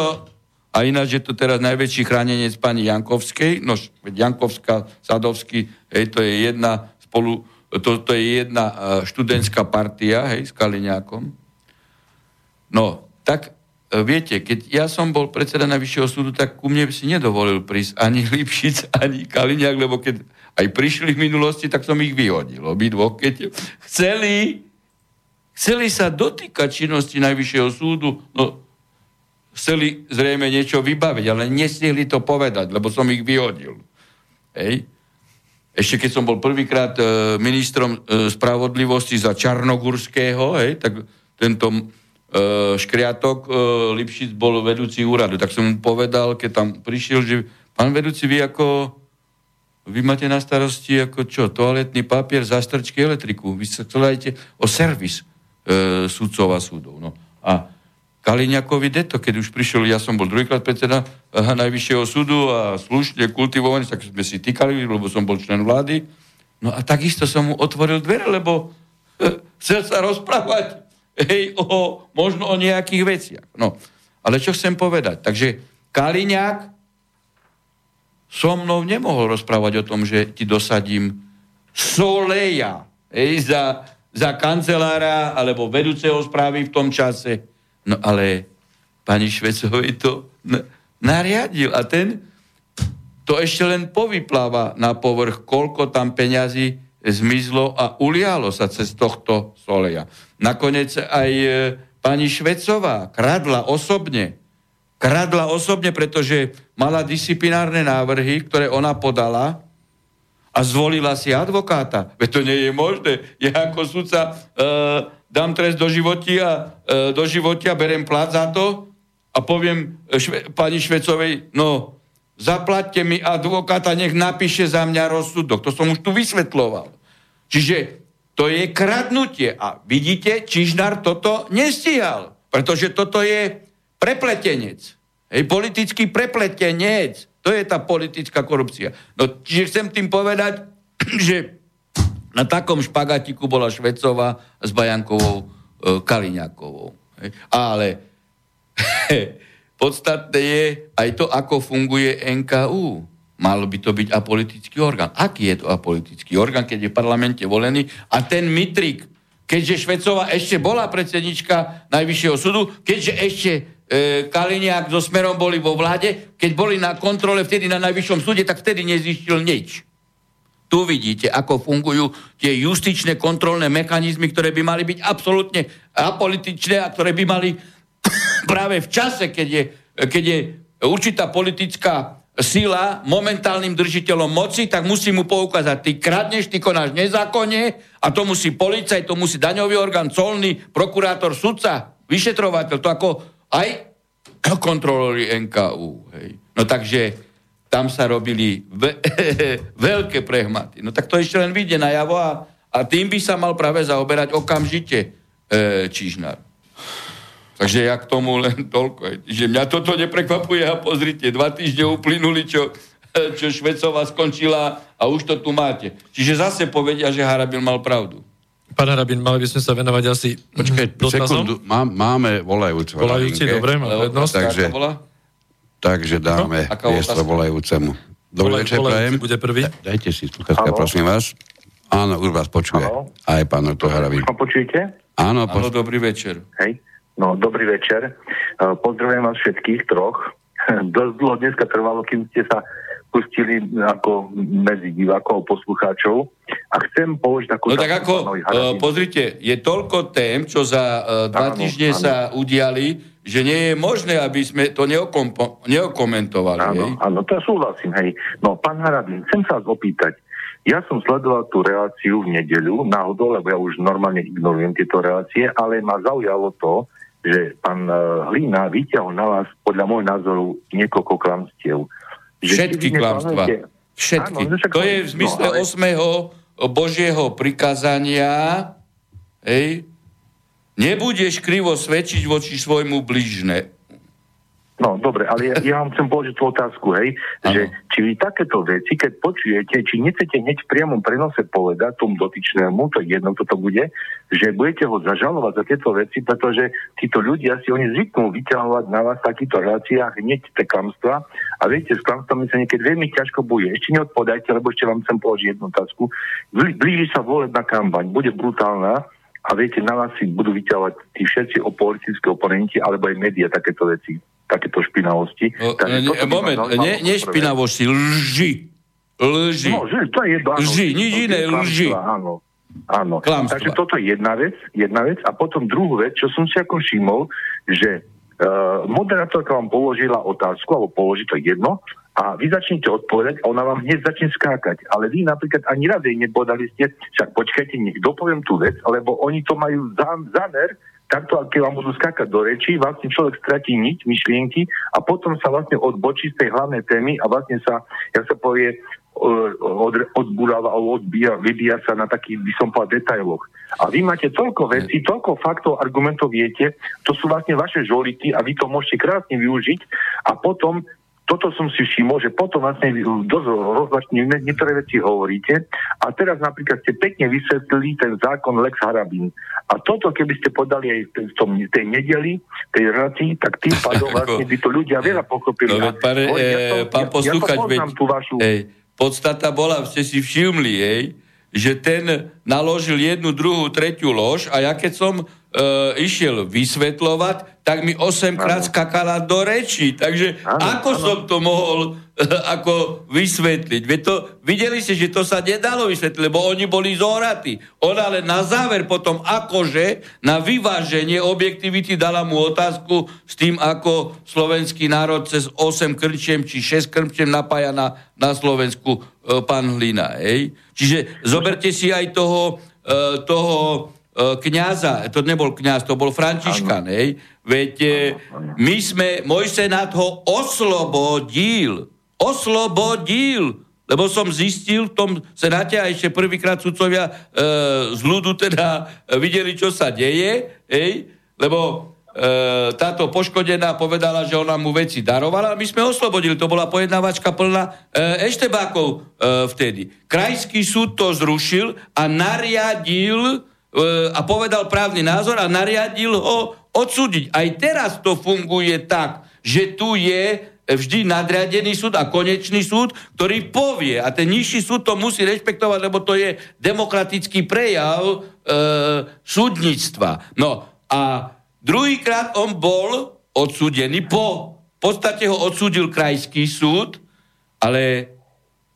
A ináč je to teraz najväčší chránenec pani Jankovskej. No, Jankovská, Sadovský, hej, to je jedna spolu, to, to je jedna e, študentská partia, hej, s Kaliňákom. No, tak e, viete, keď ja som bol predseda Najvyššieho súdu, tak ku mne si nedovolil prísť ani Lipšic, ani Kaliňák, lebo keď aj prišli v minulosti, tak som ich vyhodil. Obidvo, keď chceli, chceli sa dotýkať činnosti Najvyššieho súdu, no chceli zrejme niečo vybaviť, ale nestihli to povedať, lebo som ich vyhodil. Hej. Ešte keď som bol prvýkrát e, ministrom e, spravodlivosti za Čarnogurského, hej, tak tento e, škriatok e, Lipšic bol vedúci úradu. Tak som mu povedal, keď tam prišiel, že pán vedúci, vy ako vy máte na starosti ako čo? Toaletný papier, zastrčky, elektriku. Vy sa chcete o servis e, sudcov a súdov. No. A Kaliňakovi deto, keď už prišiel, ja som bol druhýkrát predseda e, Najvyššieho súdu a slušne kultivovaný, tak sme si týkali, lebo som bol člen vlády. No a takisto som mu otvoril dvere, lebo e, chcel sa rozprávať hej, o, možno o nejakých veciach. No, ale čo chcem povedať? Takže Kaliňák so mnou nemohol rozprávať o tom, že ti dosadím Soleja ej, za, za kancelára alebo vedúceho správy v tom čase. No ale pani Švecovej to nariadil a ten to ešte len povypláva na povrch, koľko tam peňazí zmizlo a ulialo sa cez tohto Soleja. Nakoniec aj e, pani Švecová kradla osobne kradla osobne, pretože mala disciplinárne návrhy, ktoré ona podala a zvolila si advokáta. Veď to nie je možné. Ja ako sudca e, dám trest do životia, e, do životia, berem plat za to a poviem šve, pani Švecovej, no zaplatte mi advokáta, nech napíše za mňa rozsudok. To som už tu vysvetloval. Čiže to je kradnutie. A vidíte, Čižnár toto nestíhal. Pretože toto je prepletenec. Hej, politický prepletenec. To je tá politická korupcia. No, čiže chcem tým povedať, že na takom špagatiku bola Švecová s Bajankovou e, Kaliňákovou. Ale podstatné je aj to, ako funguje NKU. Malo by to byť apolitický orgán. Aký je to apolitický orgán, keď je v parlamente volený? A ten mitrik, keďže Švecová ešte bola predsednička Najvyššieho súdu, keďže ešte e, Kaliniak so Smerom boli vo vláde, keď boli na kontrole vtedy na Najvyššom súde, tak vtedy nezištil nič. Tu vidíte, ako fungujú tie justičné kontrolné mechanizmy, ktoré by mali byť absolútne apolitičné a ktoré by mali práve v čase, keď je, keď je určitá politická sila momentálnym držiteľom moci, tak musí mu poukázať, ty kradneš, ty konáš nezákonne a to musí policaj, to musí daňový orgán, colný, prokurátor, sudca, vyšetrovateľ, to ako aj kontrolóri NKU. Hej. No takže tam sa robili ve- veľké prehmaty. No tak to ešte len vyjde najavo a, a tým by sa mal práve zaoberať okamžite e, Čižnár. Takže ja k tomu len toľko. Že mňa toto neprekvapuje a pozrite, dva týždne uplynuli, čo čo Švecová skončila a už to tu máte. Čiže zase povedia, že Harabin mal pravdu. Pán Harabin, mali by sme sa venovať asi Počkaj, dotazom? sekundu, má, máme volajúceho. na Volajúci, dobre, má prednosť. takže- bola? Takže dáme No, priestor volajúcemu. Dobrý večer, prajem. bude prvý. Da- Dajte si sluchatka, prosím vás. Áno, už vás počuje. Áno. Aj pán Harabin. Ma počujete? Áno, Áno, po... dobrý večer. Hej. No, dobrý večer. Uh, Pozdravujem vás všetkých troch. Dosť dlho dneska trvalo, kým ste sa pustili ako medzi divákov poslucháčov. A chcem položiť takú... No tak ako, uh, pozrite, je toľko tém, čo za uh, dva Áno, týždne áno. sa udiali, že nie je možné, aby sme to neokompo- neokomentovali. hej? Áno, áno, to ja súhlasím, hej. No, pán Harabin, chcem sa vás opýtať. Ja som sledoval tú reláciu v nedeľu, náhodou, lebo ja už normálne ignorujem tieto relácie, ale ma zaujalo to, že pán eh, Hlina vyťahol na vás, podľa môjho názoru, niekoľko klamstiev. Že Všetky neplánujete- Všetky. Áno, no to je v zmysle no, ale- 8. Božieho prikázania, hej, nebudeš krivo svedčiť voči svojmu blížne. No, dobre, ale ja, ja vám chcem položiť tú otázku, hej, Áno. že či vy takéto veci, keď počujete, či nechcete hneď v priamom prenose povedať tomu dotyčnému, to je jedno, kto to bude, že budete ho zažalovať za tieto veci, pretože títo ľudia si oni zvyknú vyťahovať na vás v takýchto reláciách hneď tie klamstvá a viete, s klamstvami sa niekedy veľmi ťažko bude. Ešte neodpovedajte, lebo ešte vám chcem položiť jednu otázku. Blí- Blíži sa volebná kampaň, bude brutálna, a viete, na vás si budú vyťahovať tí všetci o politickí oponenti, alebo aj médiá takéto veci, takéto špinavosti. O, Takže ne, toto ma moment, ne, poprvé. nešpinavosti, lži. Lži. No, že, to je jedno, áno. Lži, nič je iné, lži. Áno. Áno. Takže toto je jedna vec, jedna vec. A potom druhú vec, čo som si ako všimol, že uh, moderátorka vám položila otázku, alebo položí to jedno, a vy začnete odpovedať a ona vám hneď začne skákať. Ale vy napríklad ani raz jej nepodali ste, však počkajte, nech dopoviem tú vec, lebo oni to majú zámer, takto, keď vám budú skákať do reči, vlastne človek stratí niť, myšlienky a potom sa vlastne odbočí z tej hlavnej témy a vlastne sa, ja sa povie, od, odburáva alebo odbíja, vybíja sa na takých, by som povedal, detailoch. A vy máte toľko vecí, toľko faktov, argumentov viete, to sú vlastne vaše žolity a vy to môžete krásne využiť a potom toto som si všimol, že potom vlastne dosť rozlačne niektoré veci hovoríte a teraz napríklad ste pekne vysvetlili ten zákon Lex Harabin. A toto, keby ste podali aj v tom, tej nedeli, tej relácii, tak tým pádom vlastne by to ľudia veľa pochopili. No, veď, pane, hovorím, e, to- pán posluchač, ja veď, tú vašu... hej, podstata bola, ste si všimli, hej, že ten naložil jednu, druhú, tretiu lož a ja keď som e, išiel vysvetľovať, tak mi 8 krát skakala do reči. Takže Áno, ako áno. som to mohol e, ako vysvetliť? Veď to, videli ste, že to sa nedalo vysvetliť, lebo oni boli zohratí. Ona ale na záver potom akože na vyváženie objektivity dala mu otázku s tým, ako slovenský národ cez 8 krčiem či 6 krčiem napája na, na Slovensku e, pán Hlina. Hej? Čiže zoberte si aj toho, e, toho kňaza, to nebol kňaz, to bol Františkan, hej? Veď e, my sme, môj senát ho oslobodil. Oslobodil. Lebo som zistil v tom senáte a ešte prvýkrát sudcovia e, z ľudu teda videli, čo sa deje, hej? Lebo e, táto poškodená povedala, že ona mu veci darovala my sme oslobodili. To bola pojednávačka plná e, eštebákov e, vtedy. Krajský súd to zrušil a nariadil a povedal právny názor a nariadil ho odsúdiť. Aj teraz to funguje tak, že tu je vždy nadriadený súd a konečný súd, ktorý povie, a ten nižší súd to musí rešpektovať, lebo to je demokratický prejav e, súdnictva. No a druhýkrát on bol odsúdený, po v podstate ho odsúdil krajský súd, ale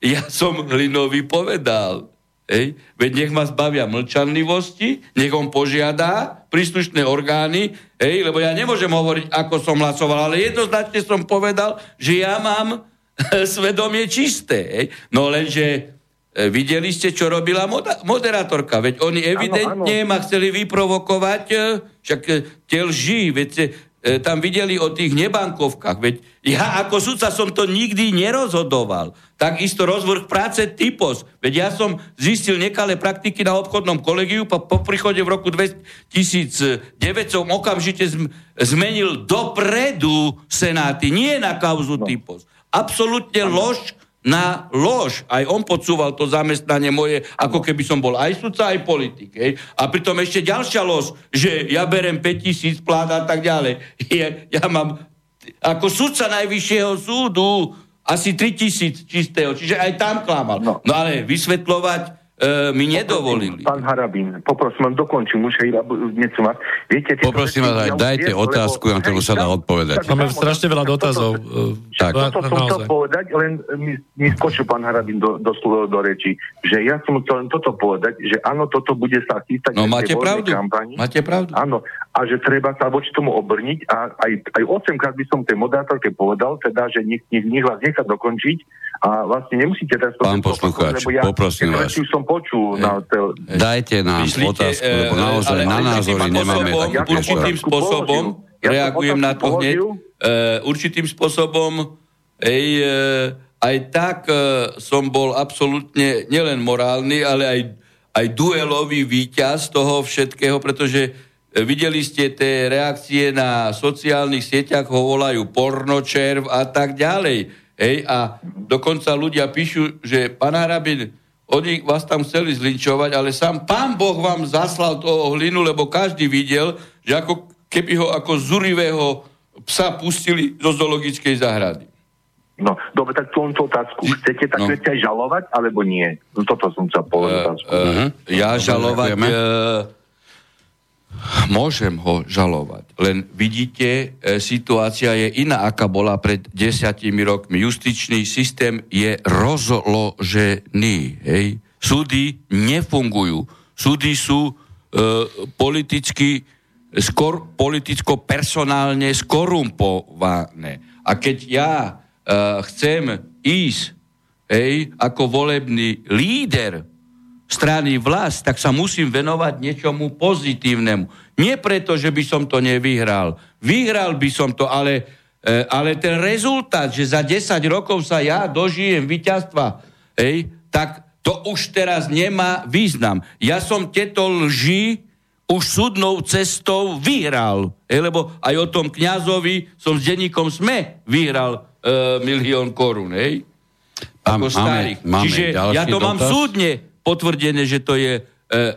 ja som Hlinovi povedal, Hej. Veď nech ma zbavia mlčanlivosti, nech on požiada príslušné orgány, hej, lebo ja nemôžem hovoriť, ako som hlasoval, ale jednoznačne som povedal, že ja mám svedomie čisté. Hej. No lenže e, videli ste, čo robila moderátorka, veď oni evidentne ma chceli vyprovokovať, e, však e, tie lži, veď tam videli o tých nebankovkách, veď ja ako sudca som to nikdy nerozhodoval. Takisto rozvrh práce typos. Veď ja som zistil nekalé praktiky na obchodnom kolegiu, po, po príchode v roku 2009 som okamžite zm- zmenil dopredu senáty, nie na kauzu typos. Absolutne lož na lož. Aj on podsúval to zamestnanie moje, ako keby som bol aj sudca, aj politik. Hej. A pritom ešte ďalšia lož, že ja berem 5000 plát a tak ďalej. Je, ja mám ako sudca najvyššieho súdu asi 3000 čistého, čiže aj tam klamal. No, no ale vysvetľovať e, mi nedovolili. Pán Harabín, poprosím, len dokončím, už iba nechcem vás. Viete, tieto Poprosím vás, aj dajte viem, otázku, lebo- na ktorú hej, sa dá tak- odpovedať. tak- Máme tak- strašne veľa toto- dotazov. toto- Tak. Toto som chcel povedať, len mi, mi skočil pán Harabín do, do, do, do reči, že ja som chcel len toto povedať, že áno, toto bude sa chystať No máte pravdu. kampani. Máte pravdu. Áno, a že treba sa voči tomu obrniť a aj, aj 8 krát by som tej moderátorke povedal, teda, že nech, nech, nech vás nechá dokončiť a vlastne nemusíte teraz... Pán poslucháč, lebo ja, poprosím vás. už som počul na tel- Dajte nám Myslíte, otázku, e, lebo naozaj ale na určitým názory nemáme spôsobom, určitým spôsobom. Ja reagujem na to hneď, e, určitým spôsobom ej, e, aj tak e, som bol absolútne nielen morálny, ale aj, aj duelový víťaz toho všetkého, pretože e, videli ste tie reakcie na sociálnych sieťach, ho volajú pornočerv a tak ďalej. Ej, a dokonca ľudia píšu, že pán Harabin, oni vás tam chceli zlinčovať, ale sám pán Boh vám zaslal toho hlinu, lebo každý videl, že ako keby ho ako zurivého psa pustili zo zoologickej záhrady. No, dobre, tak tú, tú otázku. Chcete tak No. aj žalovať, alebo nie? No, toto som chcel povedať. otázku. Uh, ja žalovať... Uh, môžem ho žalovať. Len vidíte, e, situácia je iná, aká bola pred desiatimi rokmi. Justičný systém je rozložený. Hej? Súdy nefungujú. Súdy sú e, politicky, skor, politicko-personálne skorumpované. A keď ja chcem ísť hej, ako volebný líder strany vlast, tak sa musím venovať niečomu pozitívnemu. Nie preto, že by som to nevyhral. Vyhral by som to, ale, e, ale ten rezultát, že za 10 rokov sa ja dožijem víťazstva, hej, tak to už teraz nemá význam. Ja som tieto lži už súdnou cestou vyhral. Hej, lebo aj o tom kňazovi som s denníkom SME vyhral e, milión korún. Hej? Mám- Ako starý. máme- máme Čiže ja to mám dotaz. súdne potvrdené, že to je e,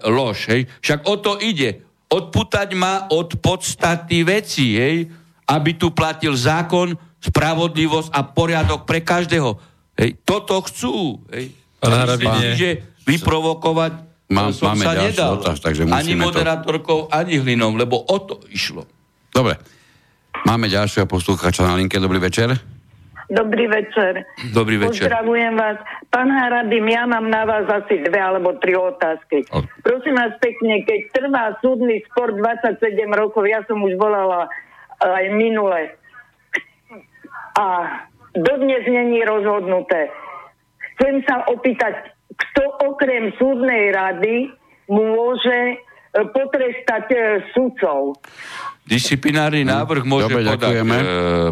lož. Hej? Však o to ide. Odputať ma od podstaty veci, hej? aby tu platil zákon, spravodlivosť a poriadok pre každého. Hej? Toto chcú. Hej? Pán A Harabin, myslím, nie. že vyprovokovať Mám- som máme sa nedal. dotaz, takže ani musíme to- moderátorkou, ani hlinom, lebo o to išlo. Dobre. Máme ďalšieho poslucháča na linke. Dobrý večer. Dobrý večer. Dobrý večer. Pozdravujem vás. Pán Harabim, ja mám na vás asi dve alebo tri otázky. O. Prosím vás pekne, keď trvá súdny spor 27 rokov, ja som už volala aj minule, a dodnes není rozhodnuté. Chcem sa opýtať, kto okrem súdnej rady môže e, potrestať e, sudcov? Disciplinárny návrh môže Dobre, podať e,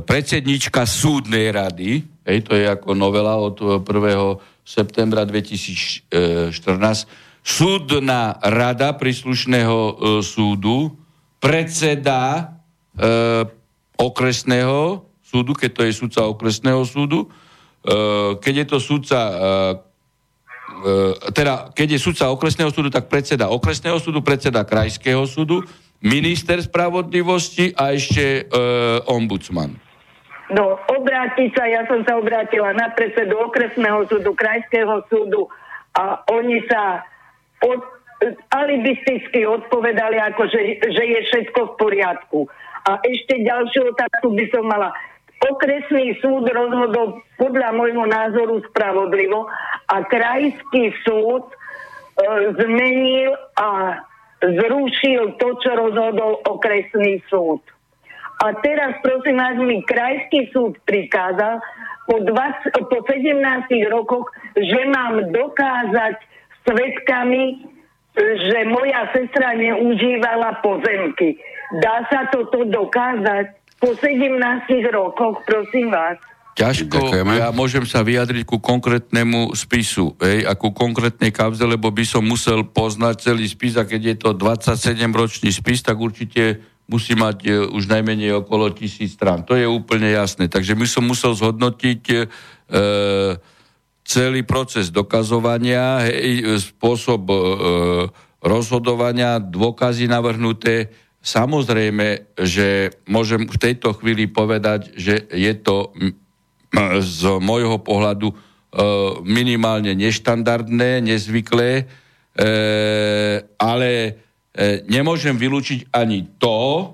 predsednička súdnej rady, hej, to je ako novela od e, 1. septembra 2014, súdna rada príslušného e, súdu, predseda e, okresného súdu, keď to je sudca okresného súdu, e, keď je to sudca e, e, teda, keď je sudca okresného súdu, tak predseda okresného súdu, predseda krajského súdu, minister spravodlivosti a ešte e, ombudsman. No, obrátiť sa, ja som sa obrátila na predsedu okresného súdu, krajského súdu a oni sa od, alibisticky odpovedali, ako že, že je všetko v poriadku. A ešte ďalšiu otázku by som mala. Okresný súd rozhodol podľa môjho názoru spravodlivo a krajský súd e, zmenil a zrušil to, čo rozhodol okresný súd. A teraz prosím vás, mi krajský súd prikázal po, 20, po 17 rokoch, že mám dokázať svetkami, že moja sestra neužívala pozemky. Dá sa toto dokázať po 17 rokoch, prosím vás? Ťažko, Ďakujeme. ja môžem sa vyjadriť ku konkrétnemu spisu, hej, a ku konkrétnej kauze, lebo by som musel poznať celý spis a keď je to 27-ročný spis, tak určite musí mať e, už najmenej okolo tisíc strán. To je úplne jasné. Takže my som musel zhodnotiť e, celý proces dokazovania, hej, spôsob e, rozhodovania, dôkazy navrhnuté. Samozrejme, že môžem v tejto chvíli povedať, že je to z môjho pohľadu e, minimálne neštandardné, nezvyklé, e, ale nemôžem vylúčiť ani to,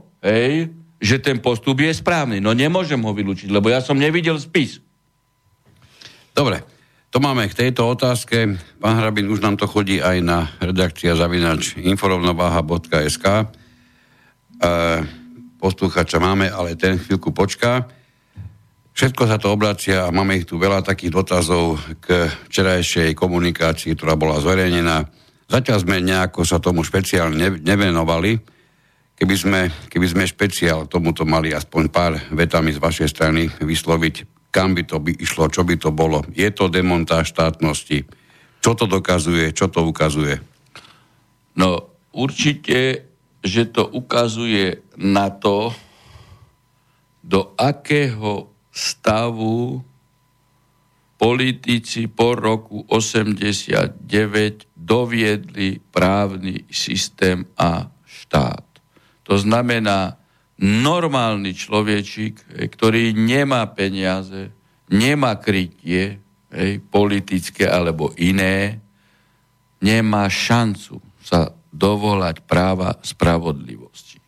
že ten postup je správny. No nemôžem ho vylúčiť, lebo ja som nevidel spis. Dobre, to máme k tejto otázke. Pán Hrabin, už nám to chodí aj na redakcia zavinač inforovnováha.sk. E, poslúchača máme, ale ten chvíľku počká. Všetko sa to obracia a máme ich tu veľa takých dotazov k včerajšej komunikácii, ktorá bola zverejnená. Zatiaľ sme nejako sa tomu špeciálne nevenovali. Keby sme, keby sme špeciál tomuto mali aspoň pár vetami z vašej strany vysloviť, kam by to by išlo, čo by to bolo. Je to demontáž štátnosti. Čo to dokazuje, čo to ukazuje? No určite, že to ukazuje na to, do akého stavu politici po roku 89 doviedli právny systém a štát. To znamená, normálny človečik, ktorý nemá peniaze, nemá krytie, hej, politické alebo iné, nemá šancu sa dovolať práva spravodlivosti.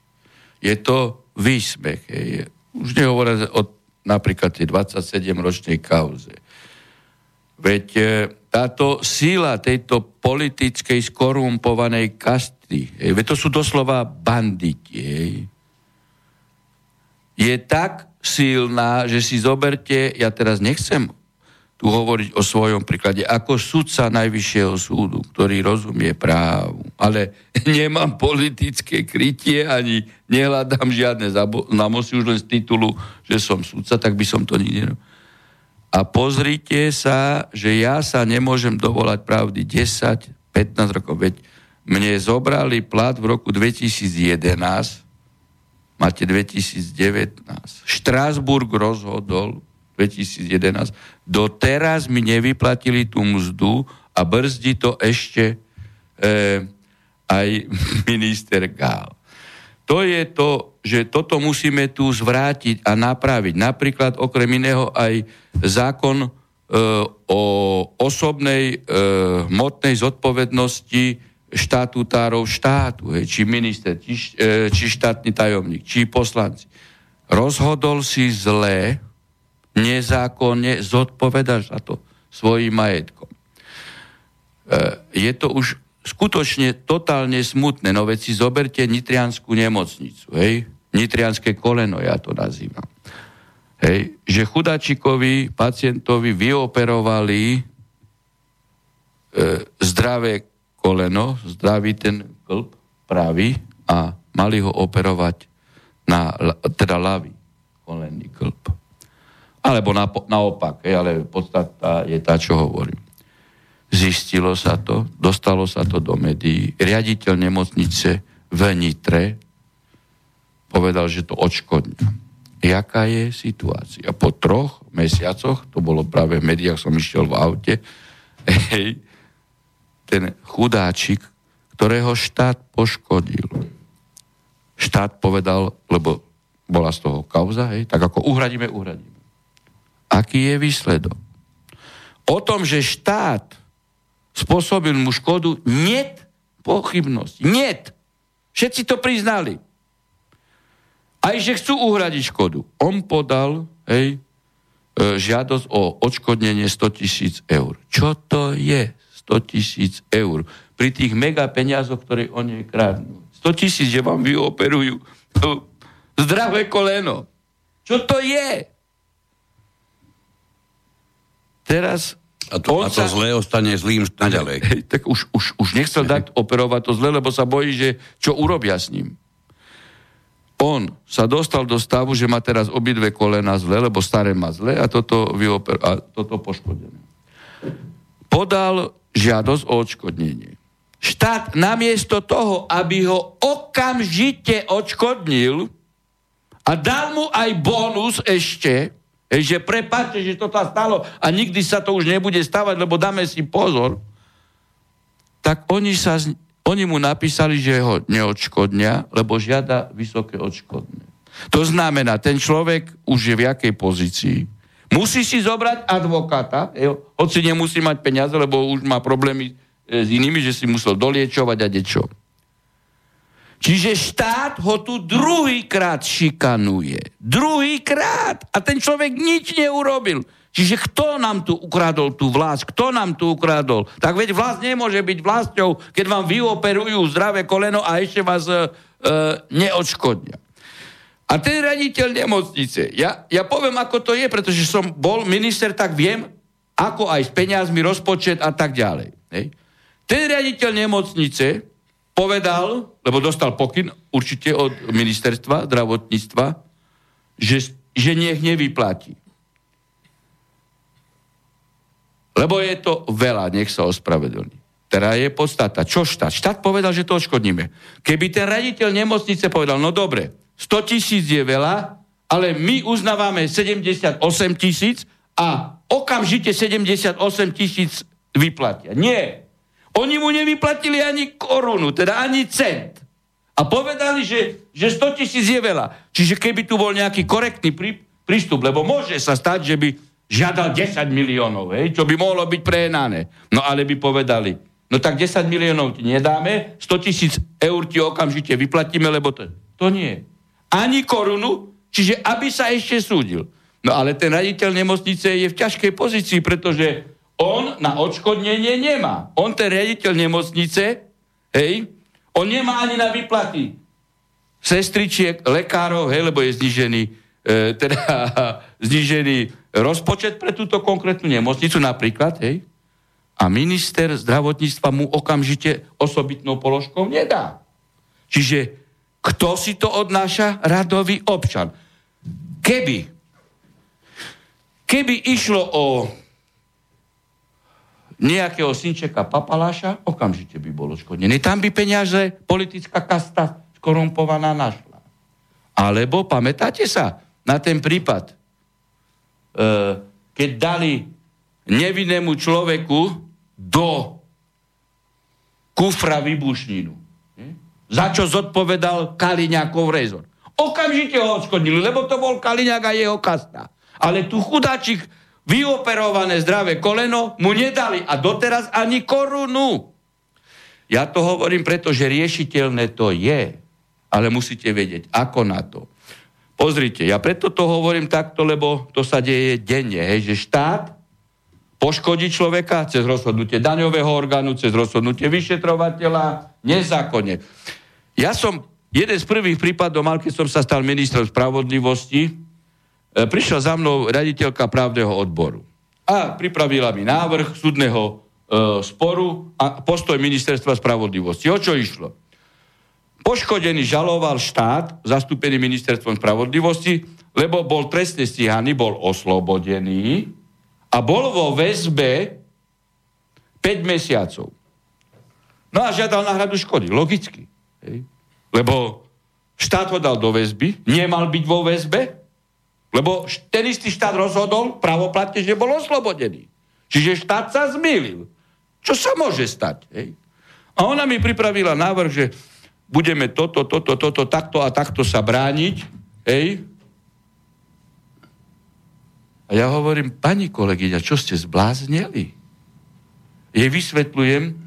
Je to výsmech. Hej. Už nehovorím o napríklad tej 27-ročnej kauze. Veď e, táto síla tejto politickej skorumpovanej kasty, hej, veď to sú doslova banditi, hej, je tak silná, že si zoberte, ja teraz nechcem tu hovoriť o svojom príklade, ako sudca Najvyššieho súdu, ktorý rozumie právu, ale nemám politické krytie, ani nehľadám žiadne známosti už len z titulu, že som sudca, tak by som to nikdy ne... A pozrite sa, že ja sa nemôžem dovolať pravdy 10, 15 rokov, veď mne zobrali plat v roku 2011 máte 2019. Štrásburg rozhodol 2011. Doteraz mi nevyplatili tú mzdu a brzdí to ešte e, aj minister Gál. To je to, že toto musíme tu zvrátiť a napraviť. Napríklad okrem iného aj zákon e, o osobnej e, hmotnej zodpovednosti štatutárov štátu, hej, či minister, či, e, či štátny tajomník, či poslanci. Rozhodol si zlé, nezákonne, zodpovedaš za to svojim majetkom. E, je to už skutočne totálne smutné. No veď si zoberte Nitrianskú nemocnicu, hej? Nitrianské koleno, ja to nazývam. Hej, že chudačikovi pacientovi vyoperovali e, zdravé koleno, zdravý ten klb, pravý, a mali ho operovať na, teda ľavý kolenný klb. Alebo na, naopak, hej, ale podstata je tá, čo hovorím. Zistilo sa to, dostalo sa to do médií. Riaditeľ nemocnice v Nitre povedal, že to odškodňa. Jaká je situácia? Po troch mesiacoch, to bolo práve v médiách, som išiel v aute, hej, ten chudáčik, ktorého štát poškodil. Štát povedal, lebo bola z toho kauza, hej, tak ako uhradíme, uhradíme. Aký je výsledok? O tom, že štát spôsobil mu škodu, net pochybnosť. Net. Všetci to priznali. Aj že chcú uhradiť škodu. On podal hej, e, žiadosť o odškodnenie 100 tisíc eur. Čo to je? 100 tisíc eur. Pri tých mega peniazoch, ktoré oni kradnú. 100 tisíc, že vám vyoperujú zdravé koleno. Čo to je? Teraz a to, a to sa, zlé ostane zlým naďalej. Tak už, už, už nechcel dať operovať to zle, lebo sa bojí, že čo urobia s ním. On sa dostal do stavu, že má teraz obidve kolena zle, lebo staré má zle a toto, vyoper- a toto poškodené. Podal žiadosť o odškodnenie. Štát namiesto toho, aby ho okamžite odškodnil a dal mu aj bonus ešte, že prepáčte, že to sa stalo a nikdy sa to už nebude stavať, lebo dáme si pozor. Tak oni, sa, oni mu napísali, že ho neodškodnia, lebo žiada vysoké odškodné. To znamená, ten človek už je v jakej pozícii. Musí si zobrať advokáta, hej, hoci nemusí mať peniaze, lebo už má problémy e, s inými, že si musel doliečovať a dečo. Čiže štát ho tu druhýkrát šikanuje. Druhýkrát. A ten človek nič neurobil. Čiže kto nám tu ukradol tú vlast? Kto nám tu ukradol? Tak veď vlast nemôže byť vlastňou, keď vám vyoperujú zdravé koleno a ešte vás e, e, neodškodnia. A ten raditeľ nemocnice, ja, ja poviem, ako to je, pretože som bol minister, tak viem, ako aj s peniazmi, rozpočet a tak ďalej. Hej. Ten riaditeľ nemocnice povedal, lebo dostal pokyn určite od ministerstva zdravotníctva, že, že nech nevyplatí. Lebo je to veľa, nech sa ospravedlní. Teda je podstata. Čo štát? Štát povedal, že to odškodníme. Keby ten raditeľ nemocnice povedal, no dobre, 100 tisíc je veľa, ale my uznávame 78 tisíc a okamžite 78 tisíc vyplatia. Nie. Oni mu nevyplatili ani korunu, teda ani cent. A povedali, že, že 100 tisíc je veľa. Čiže keby tu bol nejaký korektný prí, prístup, lebo môže sa stať, že by žiadal 10 miliónov, hej, čo by mohlo byť prejenané. No ale by povedali, no tak 10 miliónov ti nedáme, 100 tisíc eur ti okamžite vyplatíme, lebo to, to nie. Ani korunu, čiže aby sa ešte súdil. No ale ten raditeľ nemocnice je v ťažkej pozícii, pretože on na odškodnenie nemá. On ten riaditeľ nemocnice, hej, on nemá ani na výplaty sestričiek, lekárov, hej, lebo je znižený, e, teda znižený rozpočet pre túto konkrétnu nemocnicu napríklad, hej, a minister zdravotníctva mu okamžite osobitnou položkou nedá. Čiže kto si to odnáša? Radový občan. Keby, keby išlo o nejakého synčeka papaláša, okamžite by bolo škodený. Tam by peniaze politická kasta skorumpovaná našla. Alebo pamätáte sa na ten prípad, e, keď dali nevinnému človeku do kufra vybušninu. Hm? Za čo zodpovedal Kaliňákov rezor. Okamžite ho odškodnili, lebo to bol Kaliňák a jeho kasta. Ale tu chudáčik vyoperované zdravé koleno mu nedali a doteraz ani korunu. Ja to hovorím preto, že riešiteľné to je, ale musíte vedieť, ako na to. Pozrite, ja preto to hovorím takto, lebo to sa deje denne, hej, že štát poškodí človeka cez rozhodnutie daňového orgánu, cez rozhodnutie vyšetrovateľa, nezákonne. Ja som jeden z prvých prípadov mal, keď som sa stal ministrom spravodlivosti, prišla za mnou raditeľka právneho odboru a pripravila mi návrh súdneho e, sporu a postoj ministerstva spravodlivosti. O čo išlo? Poškodený žaloval štát, zastúpený ministerstvom spravodlivosti, lebo bol trestne stíhaný, bol oslobodený a bol vo väzbe 5 mesiacov. No a žiadal náhradu škody, logicky. Hej. Lebo štát ho dal do väzby, nemal byť vo väzbe, lebo ten istý štát rozhodol pravoplatne, že bol oslobodený. Čiže štát sa zmýlil. Čo sa môže stať? Hej? A ona mi pripravila návrh, že budeme toto, toto, toto, takto a takto sa brániť. Hej? A ja hovorím, pani kolegyňa, čo ste zblázneli? Jej vysvetľujem,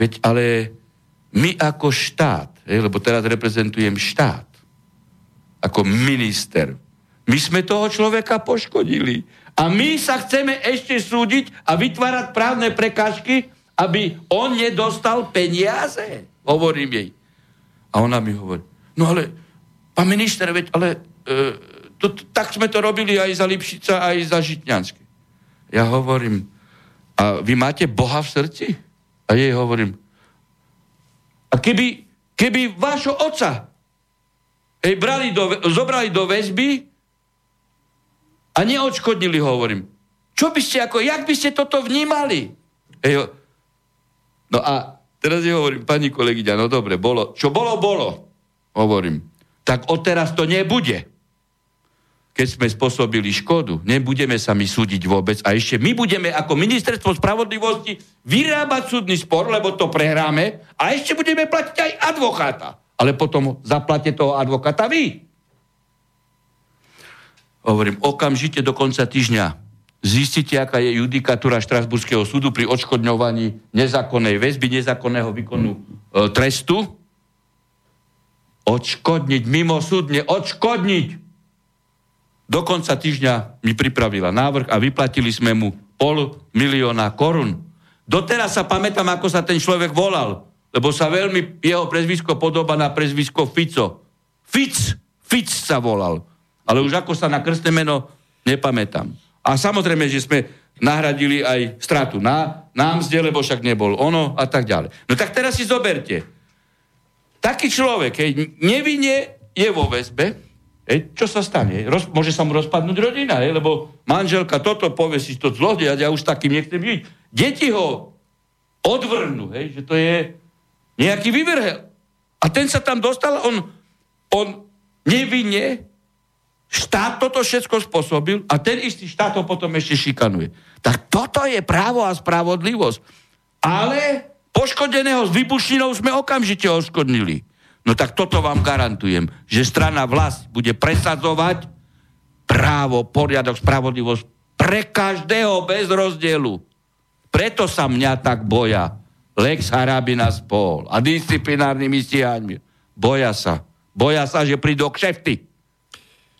veď ale my ako štát, hej, lebo teraz reprezentujem štát, ako minister, my sme toho človeka poškodili. A my sa chceme ešte súdiť a vytvárať právne prekážky, aby on nedostal peniaze. Hovorím jej. A ona mi hovorí, no ale, pán minister, veď, ale e, to, tak sme to robili aj za Lipšica, aj za Žitňanské. Ja hovorím, a vy máte Boha v srdci? A jej hovorím, a keby, keby vášho otca hej, brali do, zobrali do väzby a neodškodnili ho, hovorím, čo by ste, ako, jak by ste toto vnímali? Hej, no a teraz je hovorím, pani kolegyňa, no dobre, bolo, čo bolo, bolo, hovorím. Tak odteraz to nebude. keď sme spôsobili škodu, nebudeme sa my súdiť vôbec a ešte my budeme ako ministerstvo spravodlivosti vyrábať súdny spor, lebo to prehráme a ešte budeme platiť aj advokáta. Ale potom zaplate toho advokáta vy. Hovorím, okamžite do konca týždňa zistíte, aká je judikatúra Štrasburského súdu pri odškodňovaní nezákonnej väzby, nezákonného výkonu e, trestu. Odškodniť, mimosúdne, odškodniť do konca týždňa mi pripravila návrh a vyplatili sme mu pol milióna korun. Doteraz sa pamätám, ako sa ten človek volal, lebo sa veľmi jeho prezvisko podoba na prezvisko Fico. Fic, Fic sa volal. Ale už ako sa na krstné meno nepamätám. A samozrejme, že sme nahradili aj stratu na, nám zde, lebo však nebol ono a tak ďalej. No tak teraz si zoberte. Taký človek, hej, nevinne je vo väzbe, Hej, čo sa stane? Roz, môže sa mu rozpadnúť rodina, hej, lebo manželka toto povie si to zlodej, ja už takým nechcem žiť. Deti ho odvrnú, hej, že to je nejaký vyvrhel. A ten sa tam dostal, on, on nevinne, štát toto všetko spôsobil a ten istý štát ho potom ešte šikanuje. Tak toto je právo a spravodlivosť. Ale poškodeného s vybušninou sme okamžite oškodnili. No tak toto vám garantujem, že strana vlast bude presadzovať právo, poriadok, spravodlivosť pre každého bez rozdielu. Preto sa mňa tak boja Lex Harabina spol a disciplinárnymi stíhaňmi. Boja sa. Boja sa, že prídu kšefty.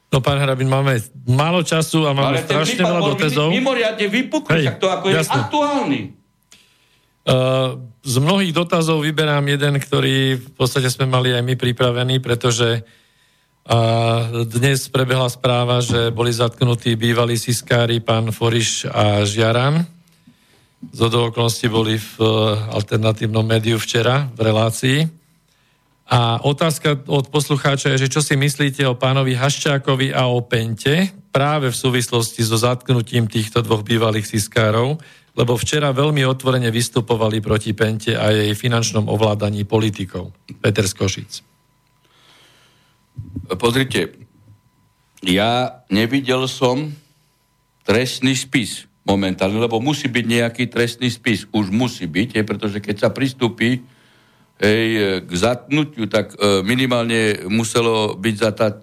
No, pán Hrabin, máme málo času a máme Ale strašne veľa dotezov. mimoriadne vypuknúť, Hej, tak to ako je jasné. aktuálny. Uh, z mnohých dotazov vyberám jeden, ktorý v podstate sme mali aj my pripravený, pretože uh, dnes prebehla správa, že boli zatknutí bývalí siskári pán Foriš a Žiaran. Z okolností boli v uh, alternatívnom médiu včera v relácii. A otázka od poslucháča je, že čo si myslíte o pánovi Haščákovi a o Pente práve v súvislosti so zatknutím týchto dvoch bývalých siskárov, lebo včera veľmi otvorene vystupovali proti Pente a jej finančnom ovládaní politikov. Peter Skošic. Pozrite, ja nevidel som trestný spis momentálne, lebo musí byť nejaký trestný spis. Už musí byť, je, pretože keď sa pristúpi hej, k zatnutiu, tak e, minimálne muselo byť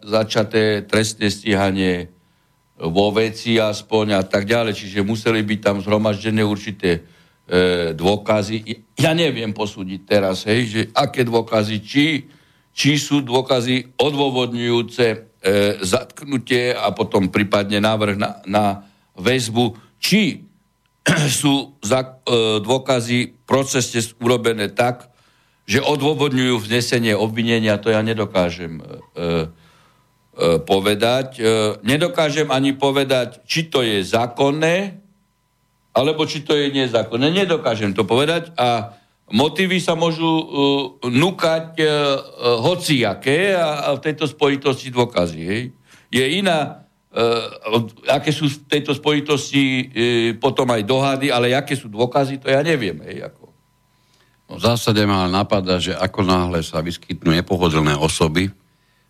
začaté trestné stíhanie vo veci aspoň a tak ďalej. Čiže museli byť tam zhromaždené určité e, dôkazy. Ja neviem posúdiť teraz, hej, že aké dôkazy, či, či sú dôkazy odôvodňujúce e, zatknutie a potom prípadne návrh na, na väzbu, či sú za, e, dôkazy procesne urobené tak, že odôvodňujú vznesenie obvinenia, to ja nedokážem e, e, povedať. E, nedokážem ani povedať, či to je zákonné, alebo či to je nezákonné. Nedokážem to povedať a motívy sa môžu uh, núkať uh, hociaké a, a v tejto spojitosti dôkazy. Hej. Je iná, uh, aké sú v tejto spojitosti uh, potom aj dohady, ale aké sú dôkazy, to ja neviem. Hej, ako. No, v zásade ma napadá, že ako náhle sa vyskytnú nepohodlné osoby,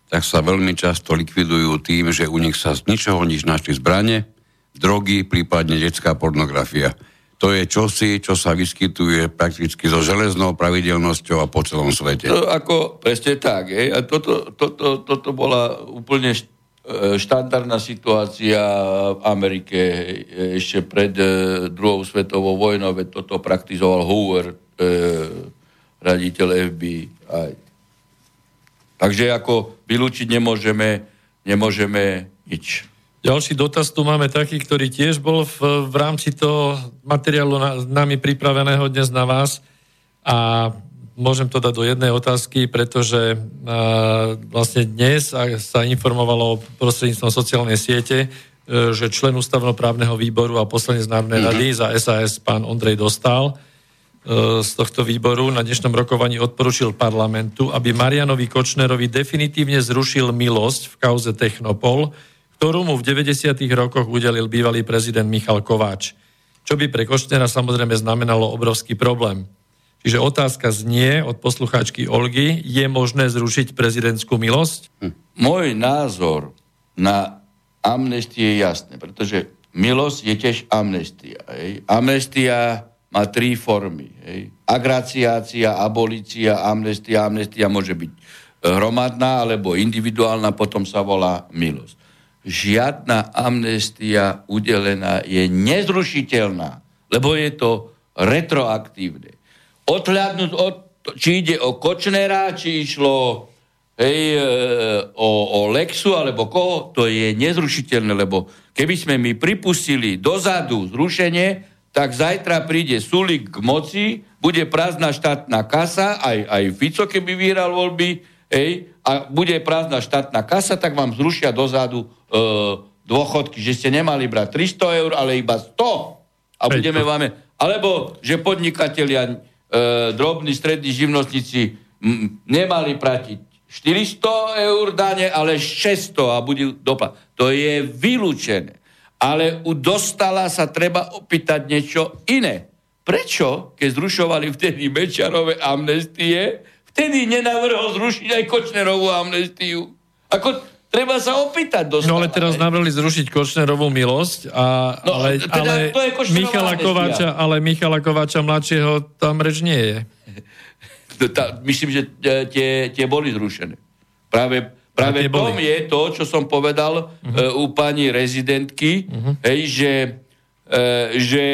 tak sa veľmi často likvidujú tým, že u nich sa z ničoho nič našli zbranie, drogy, prípadne detská pornografia. To je čosi, čo sa vyskytuje prakticky so železnou pravidelnosťou a po celom svete. To ako, presne tak. Hej. A toto, toto, toto bola úplne e, štandardná situácia v Amerike hej, ešte pred e, druhou svetovou vojnou, veď toto praktizoval Hoover, e, raditeľ FBI. Takže ako vylúčiť nemôžeme, nemôžeme nič. Ďalší dotaz tu máme taký, ktorý tiež bol v, v rámci toho materiálu na, nami pripraveného dnes na vás a môžem to dať do jednej otázky, pretože a, vlastne dnes sa, informovalo prostredníctvom sociálnej siete, e, že člen ústavnoprávneho výboru a poslanec Národnej rady za SAS pán Ondrej Dostal e, z tohto výboru na dnešnom rokovaní odporučil parlamentu, aby Marianovi Kočnerovi definitívne zrušil milosť v kauze Technopol, ktorú mu v 90. rokoch udelil bývalý prezident Michal Kováč. Čo by pre Kočnera samozrejme znamenalo obrovský problém. Čiže otázka znie od poslucháčky Olgy, je možné zrušiť prezidentskú milosť? Môj názor na amnestie je jasné, pretože milosť je tiež amnestia. Amnestia má tri formy. Hej. Agraciácia, abolícia, amnestia. Amnestia môže byť e, hromadná alebo individuálna, potom sa volá milosť. Žiadna amnestia udelená je nezrušiteľná, lebo je to retroaktívne. Odhľadnúť od, či ide o Kočnera, či išlo hej, e, o, o Lexu alebo koho, to je nezrušiteľné, lebo keby sme my pripustili dozadu zrušenie, tak zajtra príde Sulik k moci, bude prázdna štátna kasa, aj, aj Fico, keby vyhral voľby, hej, a bude prázdna štátna kasa, tak vám zrušia dozadu e, dôchodky, že ste nemali brať 300 eur, ale iba 100. A budeme vám... Alebo, že podnikatelia, e, drobní, strední živnostníci m, nemali platiť 400 eur dane, ale 600 a bude dopad. To je vylúčené ale u dostala sa treba opýtať niečo iné. Prečo, keď zrušovali vtedy Mečarové amnestie, vtedy nenavrhol zrušiť aj Kočnerovú amnestiu? Ako, treba sa opýtať dostala. No ale teraz navrhli zrušiť Kočnerovú milosť, a, no, ale, teda ale, Michala Kováča, ale Michala Kováča mladšieho tam reč nie je. Tá, myslím, že tie, tie boli zrušené. Práve Práve tom je to, čo som povedal uh-huh. uh, u pani rezidentky, uh-huh. hej, že, uh, že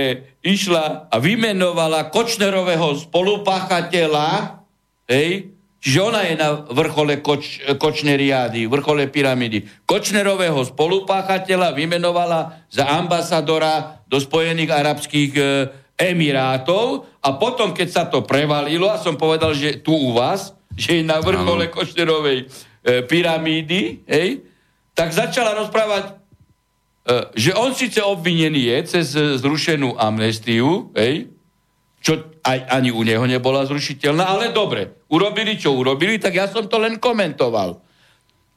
išla a vymenovala Kočnerového spolupáchateľa, hej, čiže ona je na vrchole koč, Kočneriády, vrchole pyramídy. Kočnerového spolupáchateľa vymenovala za ambasadora do Spojených arabských uh, Emirátov a potom, keď sa to prevalilo, a som povedal, že tu u vás, že je na vrchole Kočnerovej e, pyramídy, hej, tak začala rozprávať, e, že on síce obvinený je cez zrušenú amnestiu, hej, čo aj, ani u neho nebola zrušiteľná, ale dobre, urobili, čo urobili, tak ja som to len komentoval.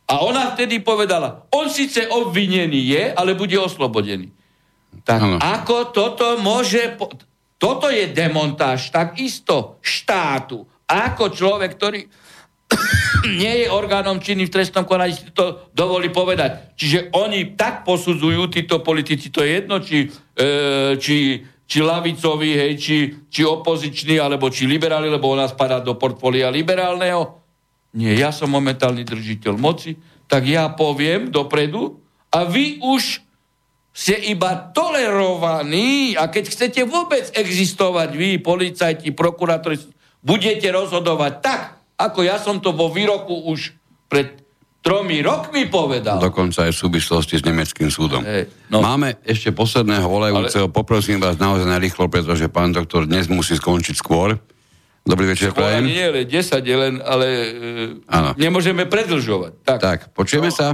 A ona vtedy povedala, on síce obvinený je, ale bude oslobodený. Tak ano. ako toto môže... Po... Toto je demontáž takisto štátu. Ako človek, ktorý nie je orgánom činný v trestnom konaní, si to dovolí povedať. Čiže oni tak posudzujú, títo politici, to je jedno, či, e, či, či lavicovi, hej, či, či opozičný, alebo či liberáli, lebo ona spadá do portfólia liberálneho. Nie, ja som momentálny držiteľ moci, tak ja poviem dopredu a vy už ste iba tolerovaní a keď chcete vôbec existovať vy, policajti, prokurátori, budete rozhodovať tak, ako ja som to vo výroku už pred tromi rokmi povedal. Dokonca aj v súvislosti s nemeckým súdom. Hey, no. Máme ešte posledného volajúceho. Ale... Poprosím vás naozaj narýchlo, pretože pán doktor dnes musí skončiť skôr. Dobrý večer, skôr prajem. Nie, ale 10 je len, ale ano. E, nemôžeme predlžovať. Tak, tak počujeme no. sa.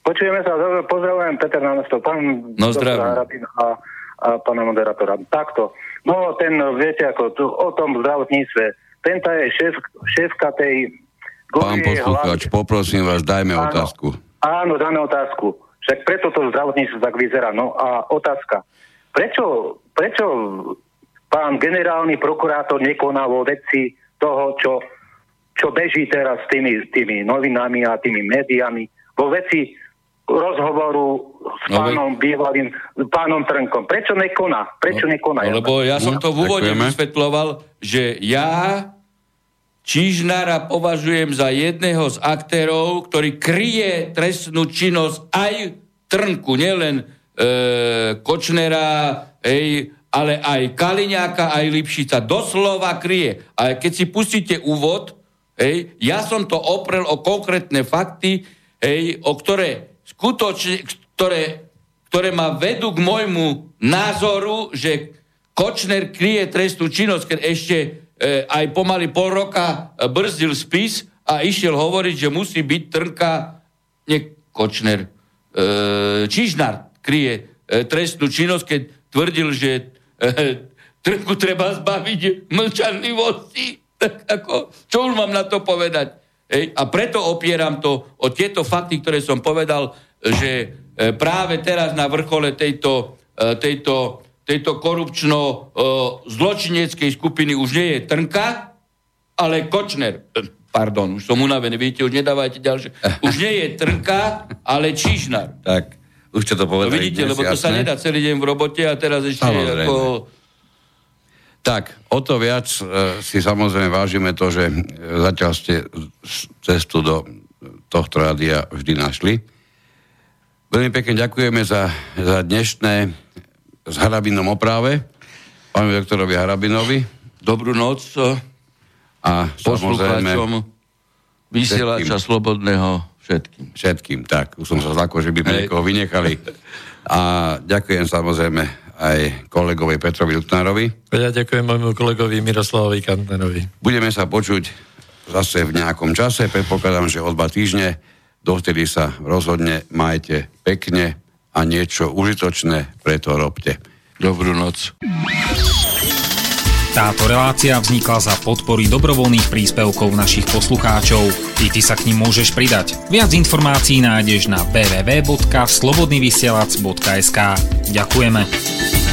Počujeme sa, pozdravujem Peter Námestov, pán no, zdravím. a, a pána moderátora. Takto, no ten, viete, ako tu, o tom zdravotníctve, Tenta je šéf, šéfka tej... Pán poslucháč, poprosím vás, dajme áno, otázku. Áno, dáme otázku. Však preto to zdravotníctvo tak vyzerá. No a otázka. Prečo, prečo pán generálny prokurátor nekoná vo veci toho, čo, čo beží teraz s tými, tými novinami a tými médiami, vo veci rozhovoru s no, pánom bývalým, pánom Trnkom. Prečo nekoná? Prečo no, nekoná? No, lebo ja som to v úvode vysvetloval, že ja Čižnára považujem za jedného z aktérov, ktorý kryje trestnú činnosť aj Trnku, nielen e, Kočnera, ej, ale aj Kaliňáka, aj Lipšica. Doslova kryje. A keď si pustíte úvod, ej, ja som to oprel o konkrétne fakty, ej, o ktoré skutočne, ktoré, ktoré ma vedú k môjmu názoru, že Kočner kryje trestnú činnosť, keď ešte aj pomaly pol roka e, brzdil spis a išiel hovoriť, že musí byť Trnka, nie Kočner, e, Čižnár kryje e, trestnú činnosť, keď tvrdil, že e, Trnku treba zbaviť mlčanlivosti. Tak ako, čo už mám na to povedať? Ej, a preto opieram to o tieto fakty, ktoré som povedal, že e, práve teraz na vrchole tejto, e, tejto tejto korupčno-zločineckej skupiny už nie je Trnka, ale Kočner. Pardon, už som unavený, vidíte, už nedávajte ďalšie. Už nie je Trnka, ale Čižnar. Tak. Už ste to To povedali. vidíte, dnes, lebo to sa jasné. nedá celý deň v robote a teraz ešte Samozrejme. ako... Tak, o to viac e, si samozrejme vážime to, že e, zatiaľ ste cestu do tohto rádia vždy našli. Veľmi pekne ďakujeme za, za dnešné s Harabinom oprave, pánovi doktorovi Harabinovi Dobrú noc a samozrejme vysielača slobodného všetkým. všetkým. Tak, už som sa zlakol, že by sme Hej. niekoho vynechali. A ďakujem samozrejme aj kolegovi Petrovi Lutnárovi. Ja ďakujem môjmu kolegovi Miroslavovi Kantnerovi. Budeme sa počuť zase v nejakom čase, predpokladám, že o dva týždne. Dovtedy sa rozhodne majte pekne a niečo užitočné preto robte. Dobrú noc. Táto relácia vznikla za podpory dobrovoľných príspevkov našich poslucháčov. I ty sa k ním môžeš pridať. Viac informácií nájdeš na www.slobodnyvysielac.sk Ďakujeme.